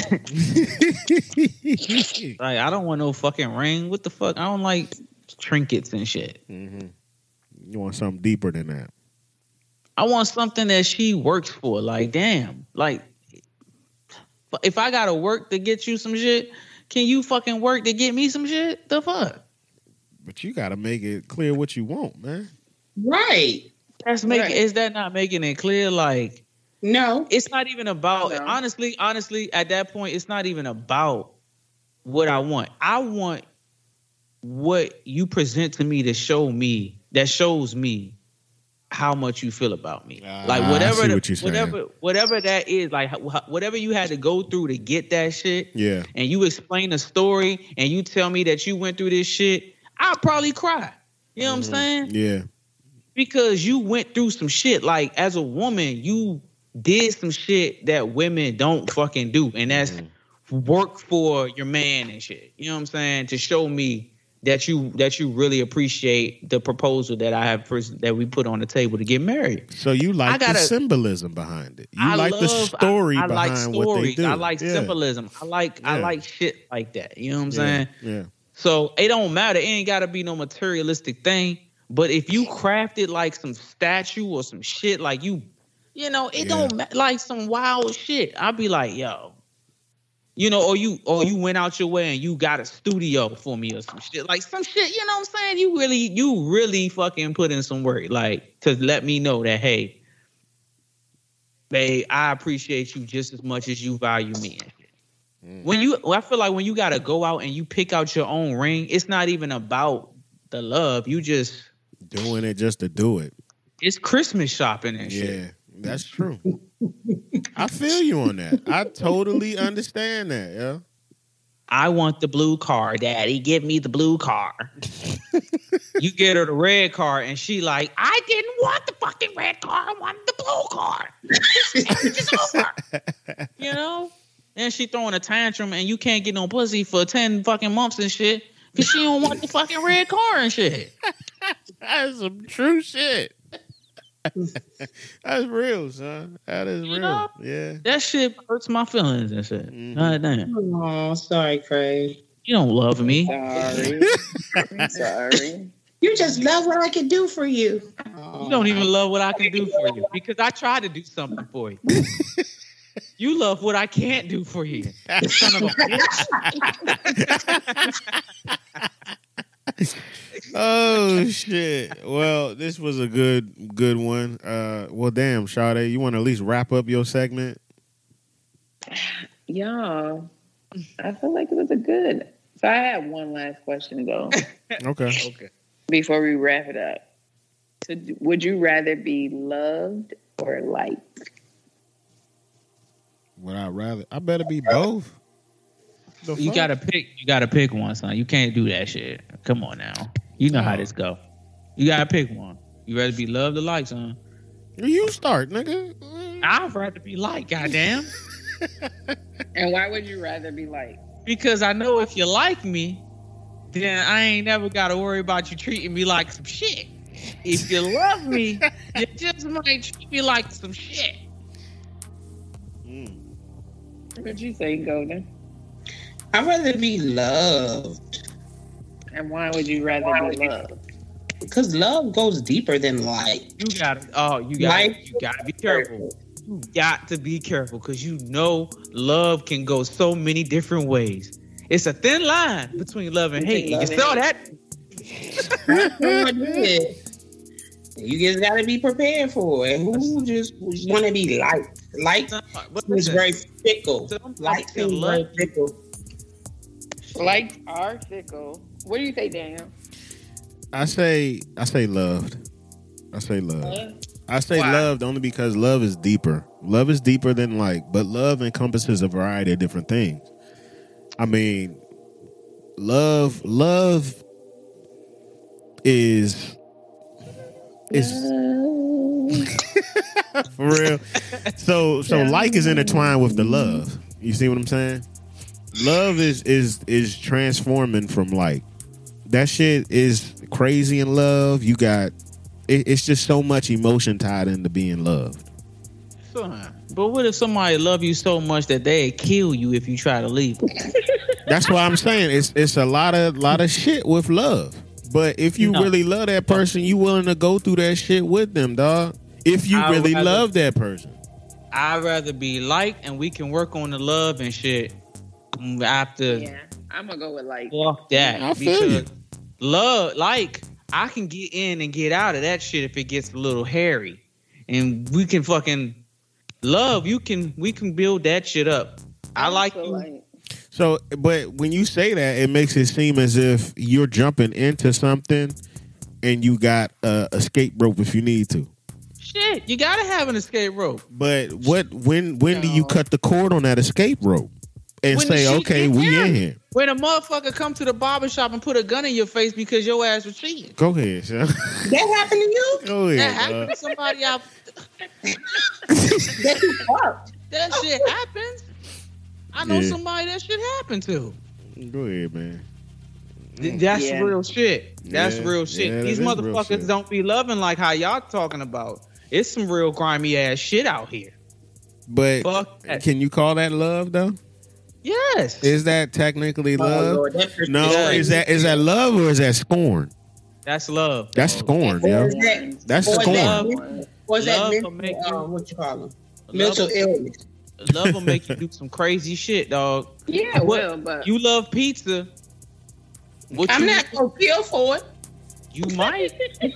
Speaker 4: Like, I don't want no fucking ring. What the fuck? I don't like trinkets and shit.
Speaker 1: hmm You want something deeper than that?
Speaker 4: I want something that she works for. Like, damn, like if I gotta work to get you some shit, can you fucking work to get me some shit? The fuck?
Speaker 1: But you got to make it clear what you want, man.
Speaker 3: Right.
Speaker 4: That's making
Speaker 3: Right.
Speaker 4: is that not making it clear? Like
Speaker 3: No.
Speaker 4: it's not even about
Speaker 2: No.
Speaker 4: honestly, honestly, at that point, it's not even about what I want. I want what you present to me to show me that shows me how much you feel about me.
Speaker 1: Ah,
Speaker 4: like whatever, the-
Speaker 1: what
Speaker 4: whatever, whatever that is. Like whatever you had to go through to get that shit,
Speaker 1: Yeah.
Speaker 4: and you explain the story, and you tell me that you went through this shit, I'll probably cry. You know what I'm saying?
Speaker 1: Yeah.
Speaker 4: because you went through some shit. Like as a woman, you did some shit that women don't fucking do, and that's work for your man and shit. You know what I'm saying? To show me that you that you really appreciate the proposal that I have pres- that we put on the table to get married.
Speaker 1: So you like the
Speaker 4: gotta-
Speaker 1: symbolism behind it. You
Speaker 4: I
Speaker 1: like the
Speaker 4: love-
Speaker 1: story
Speaker 4: I, I
Speaker 1: behind
Speaker 4: like stories.
Speaker 1: what they do.
Speaker 4: I like
Speaker 1: yeah.
Speaker 4: symbolism. I like I like shit like that. You know what I'm
Speaker 1: Yeah.
Speaker 4: saying?
Speaker 1: Yeah.
Speaker 4: So it don't matter. It ain't gotta be no materialistic thing. But if you crafted like some statue or some shit, like you, you know, it
Speaker 1: Yeah.
Speaker 4: don't like some wild shit. I'd be like, yo, you know, or you or you went out your way and you got a studio for me or some shit, like some shit. You know what I'm saying? You really, you really fucking put in some work, like to let me know that hey, babe, I appreciate you just as much as you value me.
Speaker 1: Mm.
Speaker 4: When you, I feel like when you gotta go out and you pick out your own ring, it's not even about the love. You just
Speaker 1: Doing it just to do it.
Speaker 4: it's Christmas shopping and shit.
Speaker 1: That's true. I feel you on that. I totally understand that, yeah.
Speaker 4: I want the blue car, Daddy. Give me the blue car. you get her the red car, and she like, I didn't want the fucking red car. I wanted the blue car. Over. You know? And she throwing a tantrum, and you can't get no pussy for ten fucking months and shit because she don't want the fucking red car and shit.
Speaker 1: That's some true shit. That's real, son. That is
Speaker 4: You
Speaker 1: real.
Speaker 4: know?
Speaker 1: Yeah.
Speaker 4: That shit hurts my feelings and shit.
Speaker 1: Mhm.
Speaker 4: God damn.
Speaker 3: Oh, sorry, Craig.
Speaker 4: You don't love me.
Speaker 2: Sorry. I'm sorry.
Speaker 3: You just love what I can do for you.
Speaker 4: You don't even love what I can do for you because I try to do something for you. you love what I can't do for you. Son of a bitch.
Speaker 1: Oh shit. Well, this was a good good one. Uh well damn, Sade, you want to at least wrap up your segment?
Speaker 2: Y'all, I feel like it was a good. So I have one last question though
Speaker 1: Okay.
Speaker 4: Okay.
Speaker 2: before we wrap it up. So, would you rather be loved or liked?
Speaker 1: Would I rather I better be both. The
Speaker 4: You
Speaker 1: fuck?
Speaker 4: gotta pick. You gotta pick one, son. You can't do that shit. Come on now. You know how
Speaker 1: Oh.
Speaker 4: this go. You gotta pick one. You rather be loved or liked, son?
Speaker 1: You start, nigga.
Speaker 4: I'd rather be liked. Goddamn.
Speaker 2: And why would you rather be liked?
Speaker 4: because I know if you like me, then I ain't never got to worry about you treating me like some shit. If you love me, you just might treat me like some shit.
Speaker 1: Mm.
Speaker 2: What'd you say, Golden?
Speaker 3: I'd rather be loved
Speaker 2: And why would you rather be loved?
Speaker 3: because love goes deeper than like.
Speaker 4: You gotta, oh, you gotta,
Speaker 3: Like-
Speaker 4: you gotta be careful. You got to be careful because you know love can go so many different ways. It's a thin line between love and hate.
Speaker 2: Between
Speaker 4: You saw that?
Speaker 3: You just gotta be prepared for it. Who just want to be liked? Liked
Speaker 4: But
Speaker 3: is
Speaker 4: listen,
Speaker 3: very fickle.
Speaker 4: somebody
Speaker 3: Liked is
Speaker 4: love
Speaker 3: very fickle.
Speaker 2: Likes are fickle. What do you say, Daniel?
Speaker 1: I say I say loved. I say love. I say
Speaker 3: Why?
Speaker 1: loved only because love is deeper. Love is deeper than like, but love encompasses a variety of different things. I mean, love love is is for real. So so like is intertwined with the love. You see what I'm saying? Love is is is transforming from like that shit is crazy in love. You got it, it's just so much emotion tied into being loved.
Speaker 4: Son, But what if somebody love you so much that they kill you if you try to leave?
Speaker 1: That's why I'm saying it's it's a lot of lot of shit with love. But if you
Speaker 4: No.
Speaker 1: really love that person, you willing to go through that shit with them, dog. If you
Speaker 4: I
Speaker 1: really
Speaker 4: rather-
Speaker 1: love that person.
Speaker 4: I'd rather be liked and we can work on the love and shit after
Speaker 2: Yeah, I'm gonna go with like.
Speaker 4: fuck that.
Speaker 1: I feel you.
Speaker 4: love, like, I can get in and get out of that shit if it gets a little hairy. And we can fucking love, you can we can build that shit up. I like
Speaker 2: feel
Speaker 4: you.
Speaker 2: like-
Speaker 1: So, but when you say that, it makes it seem as if you're jumping into something and you got a escape rope if you need to.
Speaker 4: Shit, you gotta have an escape rope.
Speaker 1: But what when when do you cut the cord on that escape rope and
Speaker 4: When
Speaker 1: say, okay,
Speaker 4: get
Speaker 1: we in here?
Speaker 4: When a motherfucker come to the barber shop and put a gun in your face because your ass was cheating.
Speaker 1: Go ahead, son.
Speaker 3: That happened to you?
Speaker 1: Go
Speaker 4: That
Speaker 1: ahead.
Speaker 4: happened
Speaker 1: dog.
Speaker 4: to somebody out.
Speaker 3: That you fucked.
Speaker 4: That shit happens. I know
Speaker 1: Yeah.
Speaker 4: somebody that shit happened to.
Speaker 1: Go ahead, man.
Speaker 4: That's
Speaker 2: Yeah.
Speaker 4: real shit. That's
Speaker 1: Yeah.
Speaker 4: real shit.
Speaker 1: Yeah, that
Speaker 4: These motherfuckers
Speaker 1: shit.
Speaker 4: don't be loving like how y'all talking about. It's some real grimy ass shit out here.
Speaker 1: But
Speaker 4: Fuck
Speaker 1: can you call that love though?
Speaker 4: Yes.
Speaker 1: Is that technically
Speaker 3: Oh,
Speaker 1: love?
Speaker 3: Lord,
Speaker 1: no,
Speaker 4: Yeah.
Speaker 1: is that is that love or is that scorn?
Speaker 4: That's love.
Speaker 1: That's scorn,
Speaker 3: Or
Speaker 1: yo.
Speaker 3: that,
Speaker 1: That's
Speaker 3: or is
Speaker 1: scorn.
Speaker 3: that, or is that mental,
Speaker 4: make you-
Speaker 3: uh, what you call them?
Speaker 4: Love,
Speaker 3: Mental illness.
Speaker 4: love will make you do some crazy shit, dog.
Speaker 2: Yeah, it
Speaker 4: What-
Speaker 2: will, but
Speaker 4: You love pizza. What
Speaker 3: I'm
Speaker 4: you,
Speaker 3: not gonna kill for it.
Speaker 4: You might.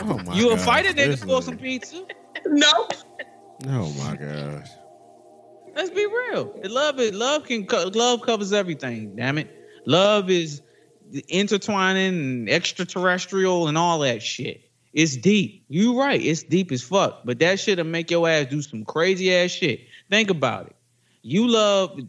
Speaker 1: Oh my
Speaker 4: You a
Speaker 1: gosh,
Speaker 4: fighter nigga
Speaker 1: this
Speaker 4: for some pizza.
Speaker 3: No.
Speaker 1: Oh my gosh.
Speaker 4: Let's be real. Love it. Love can. Love covers everything. Damn it. Love is intertwining and extraterrestrial and all that shit. It's deep. You right. It's deep as fuck. But that shit'll make your ass do some crazy ass shit. Think about it. You love.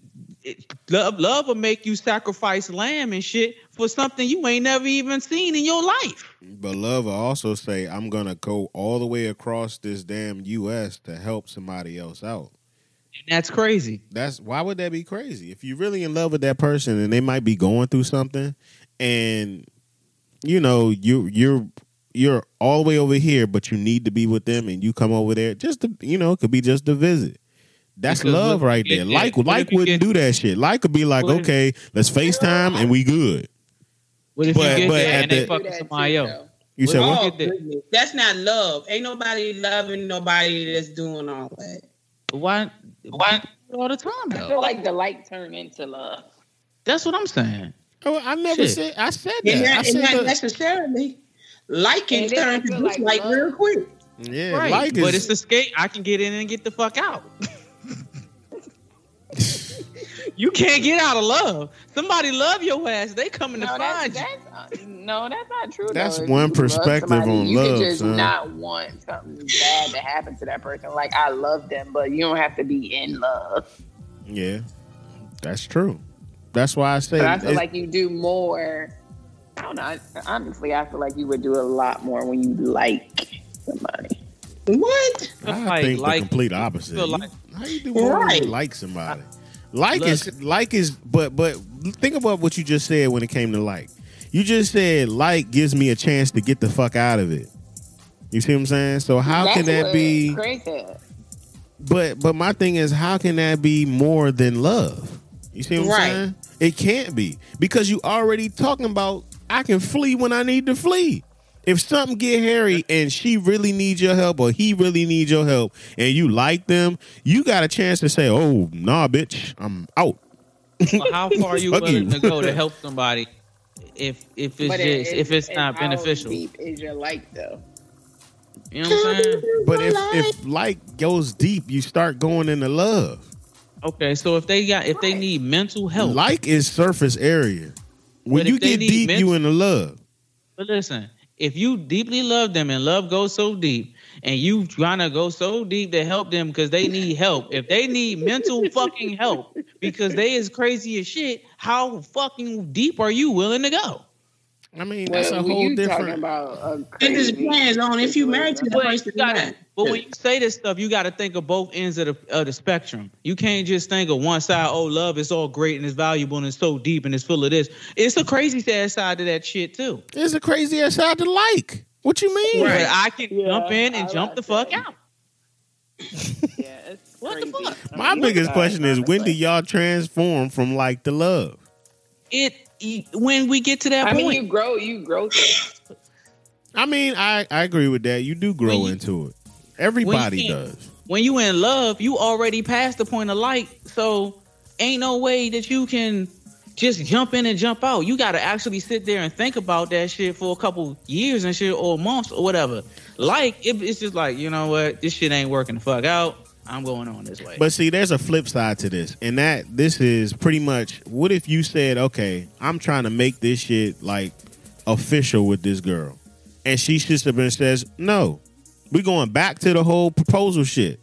Speaker 4: It, love, love will make you sacrifice lamb and shit for something you ain't never even seen in your life.
Speaker 1: But love will also say, I'm gonna go all the way across this damn US to help somebody else out.
Speaker 4: And that's crazy.
Speaker 1: That's why would that be crazy? If you're really in love with that person and they might be going through something and you know, you you're you're all the way over here, but you need to be with them and you come over there just to you know, it could be just a visit. That's
Speaker 4: Because
Speaker 1: love
Speaker 4: what-
Speaker 1: right there.
Speaker 4: yeah.
Speaker 1: Like
Speaker 4: What
Speaker 1: like wouldn't
Speaker 4: get-
Speaker 1: do that shit. Like could be like,
Speaker 4: What if-
Speaker 1: okay, let's FaceTime and we good.
Speaker 4: What if
Speaker 1: But-
Speaker 4: you get
Speaker 1: but
Speaker 4: there
Speaker 1: at
Speaker 4: and they
Speaker 1: the-
Speaker 4: fucking
Speaker 2: that
Speaker 4: somebody else?
Speaker 2: though.
Speaker 1: You said
Speaker 4: Well,
Speaker 1: what?
Speaker 3: Oh,
Speaker 4: Look at that.
Speaker 3: goodness. That's not love. Ain't nobody loving nobody that's doing all that.
Speaker 4: Why? Why all the time Though.
Speaker 2: I feel like the like turn into love.
Speaker 4: That's what I'm saying.
Speaker 1: Oh, I never
Speaker 4: Shit.
Speaker 1: said I said
Speaker 3: And
Speaker 1: that. I
Speaker 3: not, and
Speaker 1: said
Speaker 3: not
Speaker 1: that-
Speaker 3: necessarily liking
Speaker 2: And then I
Speaker 3: to
Speaker 2: feel like love-
Speaker 3: real quick.
Speaker 1: yeah,
Speaker 4: right.
Speaker 1: like
Speaker 4: but
Speaker 1: is,
Speaker 4: it's escape. I can get in and get the fuck out. you can't get out of love. Somebody love your ass. They coming to
Speaker 2: No, that's,
Speaker 4: find you.
Speaker 2: that's, uh, no, that's not true.
Speaker 1: That's
Speaker 2: though.
Speaker 1: One
Speaker 2: you love
Speaker 1: perspective
Speaker 2: somebody,
Speaker 1: on
Speaker 2: you
Speaker 1: love,
Speaker 2: can just
Speaker 1: son.
Speaker 2: not want something bad to happen to that person. Like I love them, but you don't have to be in love.
Speaker 1: yeah, that's true. That's why I say
Speaker 2: But I feel
Speaker 1: it-
Speaker 2: like you do more. I don't know. I- Honestly, I feel like you would do a lot more when you like somebody.
Speaker 3: What?
Speaker 1: I
Speaker 4: Like-
Speaker 1: think
Speaker 4: like-
Speaker 1: the complete opposite.
Speaker 4: feel
Speaker 1: You-
Speaker 4: like-
Speaker 1: how you do more when you like somebody? Like
Speaker 4: Look.
Speaker 1: is like is, but but think about what you just said when it came to like. You just said like gives me a chance to get the fuck out of it. You see what I'm saying? So how
Speaker 2: That's
Speaker 1: can that be?
Speaker 2: Craig.
Speaker 1: But but my thing is, how can that be more than love? You see what I'm
Speaker 3: Right.
Speaker 1: saying? It can't be because you already talking about I can flee when I need to flee. If something get hairy and she really needs your help or he really needs your help and you like them, you got a chance to say, "Oh, nah, bitch, I'm out."
Speaker 4: Well, how far are you willing
Speaker 1: you.
Speaker 4: to go to help somebody if if it's
Speaker 2: But
Speaker 4: just
Speaker 2: it-
Speaker 4: if it's
Speaker 2: and
Speaker 4: not
Speaker 2: how
Speaker 4: beneficial?
Speaker 2: Deep is your like though?
Speaker 4: You know what I'm saying?
Speaker 1: But if if like goes deep, you start going into love.
Speaker 4: Okay, so if they got if they need mental help,
Speaker 1: Like is surface area. When you get deep,
Speaker 4: men-
Speaker 1: you in the love.
Speaker 4: But listen, if you deeply love them and love goes so deep, and you trying to go so deep to help them because they need help, if they need mental fucking help because they is crazy as shit, how fucking deep are you willing to go?
Speaker 1: I mean, that's a
Speaker 2: Well, when
Speaker 1: whole
Speaker 2: you talking
Speaker 1: different.
Speaker 2: about a
Speaker 3: It just depends on if you married to the
Speaker 4: But,
Speaker 3: person
Speaker 4: you
Speaker 3: or
Speaker 4: gotta,
Speaker 3: not.
Speaker 4: but when you say this stuff, you got to think of both ends of the of the spectrum. You can't just think of one side. Oh, love is all great and it's valuable and it's so deep and it's full of this. It's a crazy sad side to that shit too.
Speaker 1: It's a crazy ass side to like. What you mean?
Speaker 3: Right.
Speaker 4: But I can
Speaker 2: Yeah,
Speaker 4: jump in and
Speaker 2: I
Speaker 4: jump
Speaker 2: like
Speaker 4: the fuck
Speaker 2: that.
Speaker 4: out.
Speaker 2: Yeah, it's
Speaker 4: What the
Speaker 2: crazy.
Speaker 4: fuck?
Speaker 2: I
Speaker 1: My
Speaker 2: mean,
Speaker 1: biggest question is when do y'all transform from like to love?
Speaker 4: It when we get to that
Speaker 2: I
Speaker 4: point.
Speaker 2: mean, you grow, you grow.
Speaker 1: I mean, I, I agree with that. You do grow
Speaker 4: you-
Speaker 1: into it. Everybody
Speaker 4: can't-
Speaker 1: does.
Speaker 4: when you in love, you already past the point of like. So ain't no way that you can just jump in and jump out. You got to actually sit there and think about that shit for a couple years and shit or months or whatever. Like it, it's just like you know what, this shit ain't working the fuck out. I'm going on this way.
Speaker 1: But see, there's a flip side to this, and that this is pretty much what if you said, "Okay, I'm trying to make this shit like official with this girl," and she sits up and says, "No, we going back to the whole proposal shit."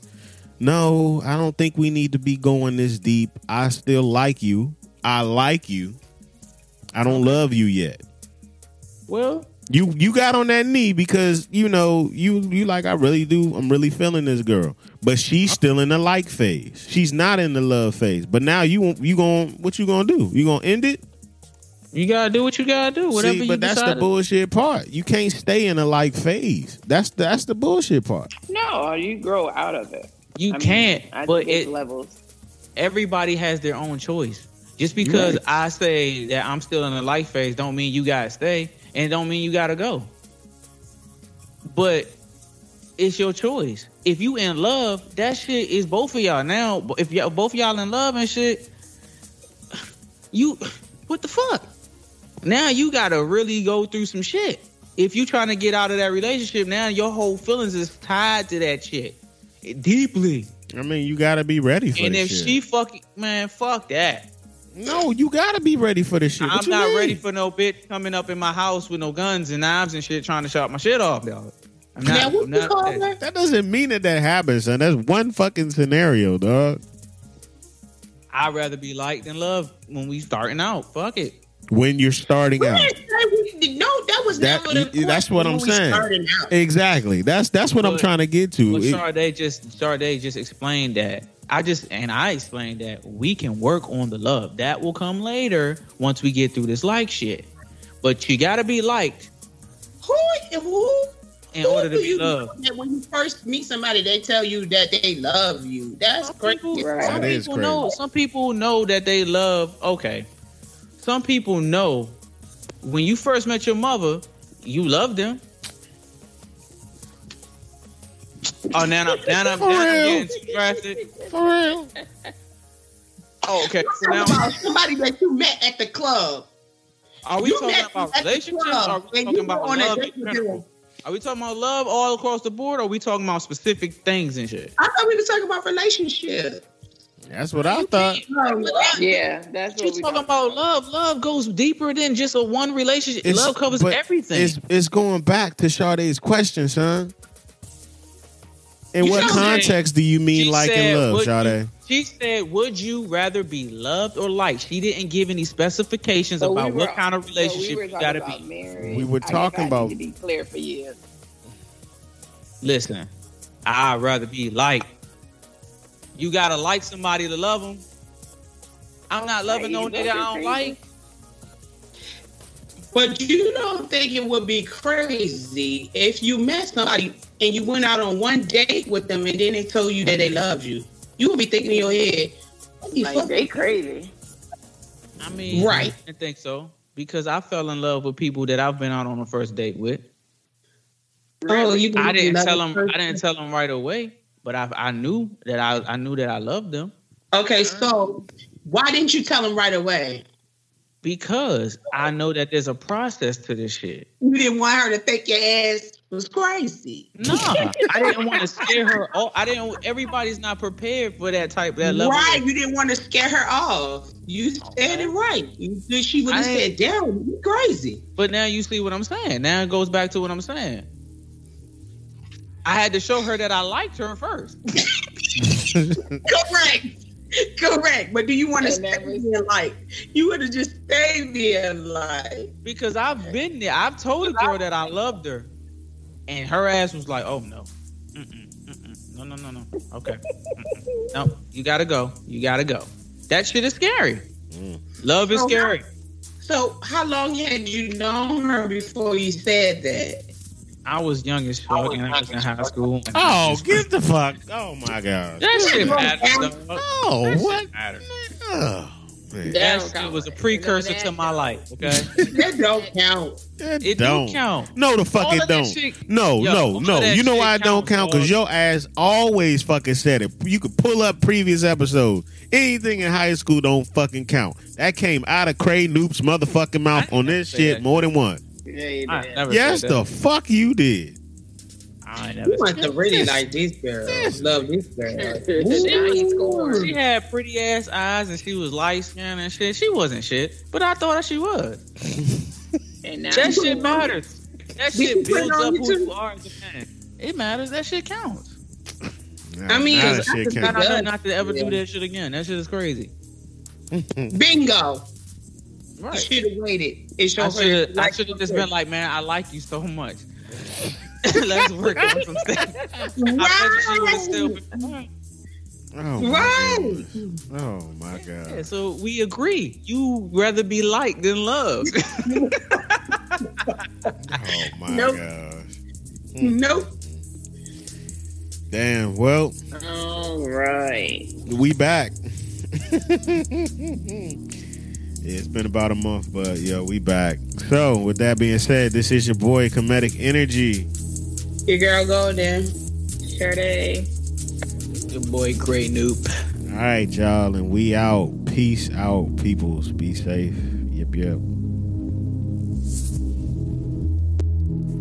Speaker 1: No, I don't think we need to be going this deep. I still like you. I like you. I don't love you yet.
Speaker 4: well,
Speaker 1: You you got on that knee because you know you you like I really do. I'm really feeling this girl, but she's still in the like phase. She's not in the love phase. But now you you going what you gonna do? You gonna end it?
Speaker 4: you gotta do what you gotta do. Whatever
Speaker 1: See,
Speaker 4: you
Speaker 1: but that's
Speaker 4: decide
Speaker 1: the bullshit part. You can't stay in a like phase. That's that's the bullshit part.
Speaker 2: No, you grow out of it.
Speaker 4: You
Speaker 2: I
Speaker 4: can't.
Speaker 2: I
Speaker 4: but it,
Speaker 2: levels.
Speaker 4: everybody has their own choice. Just because
Speaker 1: Right.
Speaker 4: I say that I'm still in the life phase, don't mean you gotta stay, and don't mean you gotta go. But it's your choice. If you in love, that shit is both of y'all. Now, if y'all both of y'all in love and shit, you what the fuck? Now you gotta really go through some shit. If you trying to get out of that relationship, now your whole feelings is tied to that shit deeply.
Speaker 1: I mean, you gotta be ready for this shit.
Speaker 4: And if
Speaker 1: shit.
Speaker 4: she fucking man, fuck that.
Speaker 1: no, you gotta be ready for this shit. What
Speaker 4: I'm not
Speaker 1: mean?
Speaker 4: ready for no bitch coming up in my house with no guns and knives and shit trying to shot my shit off, dog. I'm not.
Speaker 3: now, what you call
Speaker 4: that.
Speaker 3: that?
Speaker 1: That doesn't mean that that happens, son. That's one fucking scenario, dog.
Speaker 4: I'd rather be liked than loved when we starting out. Fuck it.
Speaker 1: When you're starting
Speaker 3: We
Speaker 1: out.
Speaker 3: we- No, that was
Speaker 1: That-
Speaker 3: never the
Speaker 1: that's what I'm saying. Exactly. That's that's what I'm trying to get to.
Speaker 4: Well,
Speaker 1: It-
Speaker 4: Sade just Sade just explained that. I just and I explained that we can work on the love. That will come later once we get through this like shit. But you gotta be liked
Speaker 3: Who? Who?
Speaker 4: In
Speaker 3: who
Speaker 4: order to
Speaker 3: do
Speaker 4: be loved.
Speaker 3: that when you first meet somebody, they tell you that they love you. That's
Speaker 4: Some
Speaker 3: crazy.
Speaker 4: people,
Speaker 2: Right.
Speaker 4: some
Speaker 1: That is
Speaker 4: people know. Some people know that they love. Okay, some people know when you first met your mother, you loved them. Oh, now I'm, now I'm, now I'm getting too drastic.
Speaker 1: For real.
Speaker 4: Oh, okay. So now,
Speaker 3: somebody that you met at the club.
Speaker 4: are we
Speaker 3: you
Speaker 4: talking about
Speaker 3: at the
Speaker 4: relationships? Or are we talking about
Speaker 3: go on a
Speaker 4: love in general?
Speaker 3: Them.
Speaker 4: Are we talking about love all across the board? Or are we talking about specific things and shit?
Speaker 3: I thought we were talking about relationship.
Speaker 1: That's what I thought.
Speaker 2: Yeah, that's
Speaker 4: You
Speaker 2: what we
Speaker 4: talking about love? Love goes deeper than just a one relationship.
Speaker 1: It's-
Speaker 4: love covers everything.
Speaker 1: It's it's going back to Sade's question, son. In
Speaker 3: You
Speaker 1: what
Speaker 3: know-
Speaker 1: context do you mean like
Speaker 4: said,
Speaker 1: and love,
Speaker 4: would
Speaker 1: Sade?
Speaker 4: You- She said, "Would you rather be loved or liked?" She didn't give any specifications
Speaker 2: So we
Speaker 4: about
Speaker 2: were-
Speaker 4: what kind of
Speaker 2: so
Speaker 4: relationship
Speaker 2: we
Speaker 4: you got to be.
Speaker 2: marriage.
Speaker 1: We were
Speaker 2: I guess
Speaker 1: talking
Speaker 2: I need
Speaker 1: about-
Speaker 2: to be clear for you.
Speaker 4: Listen, I'd rather be liked. You gotta like somebody to love them. I'm not loving no
Speaker 2: Right,
Speaker 4: nigga I don't like.
Speaker 3: But you don't think it would be crazy if you met somebody and you went out on one date with them and then they told you that they loved you? You would be thinking in your head, "What the
Speaker 2: Like they crazy.
Speaker 4: I mean,
Speaker 3: Right.
Speaker 4: I think so because I fell in love with people that I've been out on a first date with.
Speaker 3: Oh, you
Speaker 4: I didn't tell them.
Speaker 3: at
Speaker 4: I didn't tell them right away, but I I knew that I I knew that I loved them
Speaker 3: Okay, so why didn't you tell them right away?
Speaker 4: because I know that there's a process to this shit.
Speaker 3: You didn't want her to think your ass was crazy.
Speaker 4: Nah, I didn't want to scare her. Oh, I didn't. Everybody's not prepared for that type that level.
Speaker 3: Right, you didn't want to scare her off. You said it right. You, she would have
Speaker 4: I-
Speaker 3: said, "Damn, you crazy."
Speaker 4: But now you see what I'm saying. Now it goes back to what I'm saying. I had to show her that I liked her first.
Speaker 3: Correct. Correct. But do you want to
Speaker 2: And
Speaker 3: stay
Speaker 2: that was-
Speaker 3: there like you would have just stayed there like
Speaker 4: Because I've been there. I've told a girl that I loved her, and her ass was like, "Oh no, Mm-mm, mm-mm. no, no, no, no. Okay, Mm-mm. no, you gotta go. You gotta go." That shit is scary.
Speaker 1: Mm.
Speaker 4: Love is
Speaker 3: Oh,
Speaker 4: scary.
Speaker 3: So how long had you known her before you said that?
Speaker 4: I was young as fuck, and I was in high school.
Speaker 1: Oh,
Speaker 4: just-
Speaker 1: get the fuck! Oh my god!
Speaker 4: that shit matters. dog.
Speaker 1: Oh,
Speaker 4: That shit
Speaker 1: what?
Speaker 4: matters.
Speaker 1: Man.
Speaker 2: That
Speaker 4: That shit was a precursor to my life. Okay,
Speaker 3: That don't count.
Speaker 1: That
Speaker 4: it
Speaker 1: don't
Speaker 4: do count.
Speaker 1: No, the fuck
Speaker 4: All
Speaker 1: it don't.
Speaker 4: shit-
Speaker 1: No,
Speaker 4: Yo,
Speaker 1: no, no. You know
Speaker 4: shit
Speaker 1: why it don't count? Because your ass always fucking said it. You could pull up previous episodes. Anything in high school don't fucking count. That came out of Cray Noop's motherfucking mouth
Speaker 4: I
Speaker 1: on this shit
Speaker 4: that.
Speaker 1: more than once.
Speaker 2: Yeah, you
Speaker 4: I
Speaker 2: did.
Speaker 4: never
Speaker 1: Yes, the fuck you did.
Speaker 4: I ain't
Speaker 3: You
Speaker 4: never
Speaker 3: must
Speaker 4: said
Speaker 3: have really like this girl. Love this girl.
Speaker 2: Now he scored.
Speaker 4: She had pretty ass eyes and she was light skinned and shit. She wasn't shit, but I thought that she was.
Speaker 2: And now
Speaker 4: That shit matters. That shit builds up who you are as a man. It matters. That shit counts.
Speaker 1: Nah,
Speaker 3: I mean,
Speaker 1: that
Speaker 3: I
Speaker 1: shit
Speaker 3: just
Speaker 4: I
Speaker 3: got
Speaker 1: can't.
Speaker 4: know not to ever
Speaker 3: Yeah.
Speaker 4: do that shit again. That shit is crazy.
Speaker 3: Bingo. You
Speaker 4: Right.
Speaker 3: should have waited. It
Speaker 4: I should
Speaker 3: her
Speaker 4: have. I should have just been like, man, I like you so much. Let's work on some stuff. I bet you she would still.
Speaker 1: Oh my,
Speaker 3: Right.
Speaker 1: goodness. oh my
Speaker 4: Yeah,
Speaker 1: god.
Speaker 4: so we agree. You rather be liked than loved.
Speaker 1: Oh my
Speaker 3: Nope.
Speaker 1: gosh.
Speaker 3: Nope.
Speaker 1: Damn. Well,
Speaker 2: All right.
Speaker 1: we back. It's been about a month, but yo, we back. So, with that being said, this is your boy Comedic Energy.
Speaker 3: Your girl Golden.
Speaker 2: Sade.
Speaker 4: Your boy Gray Noop.
Speaker 1: All right, y'all, and we out. Peace out, peoples. Be safe. Yep, yep.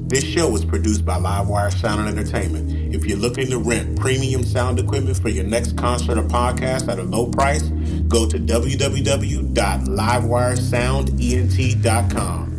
Speaker 5: This show was produced by Livewire Sound and Entertainment. If you're looking to rent premium sound equipment for your next concert or podcast at a low price, go to www.livewiresoundent.com.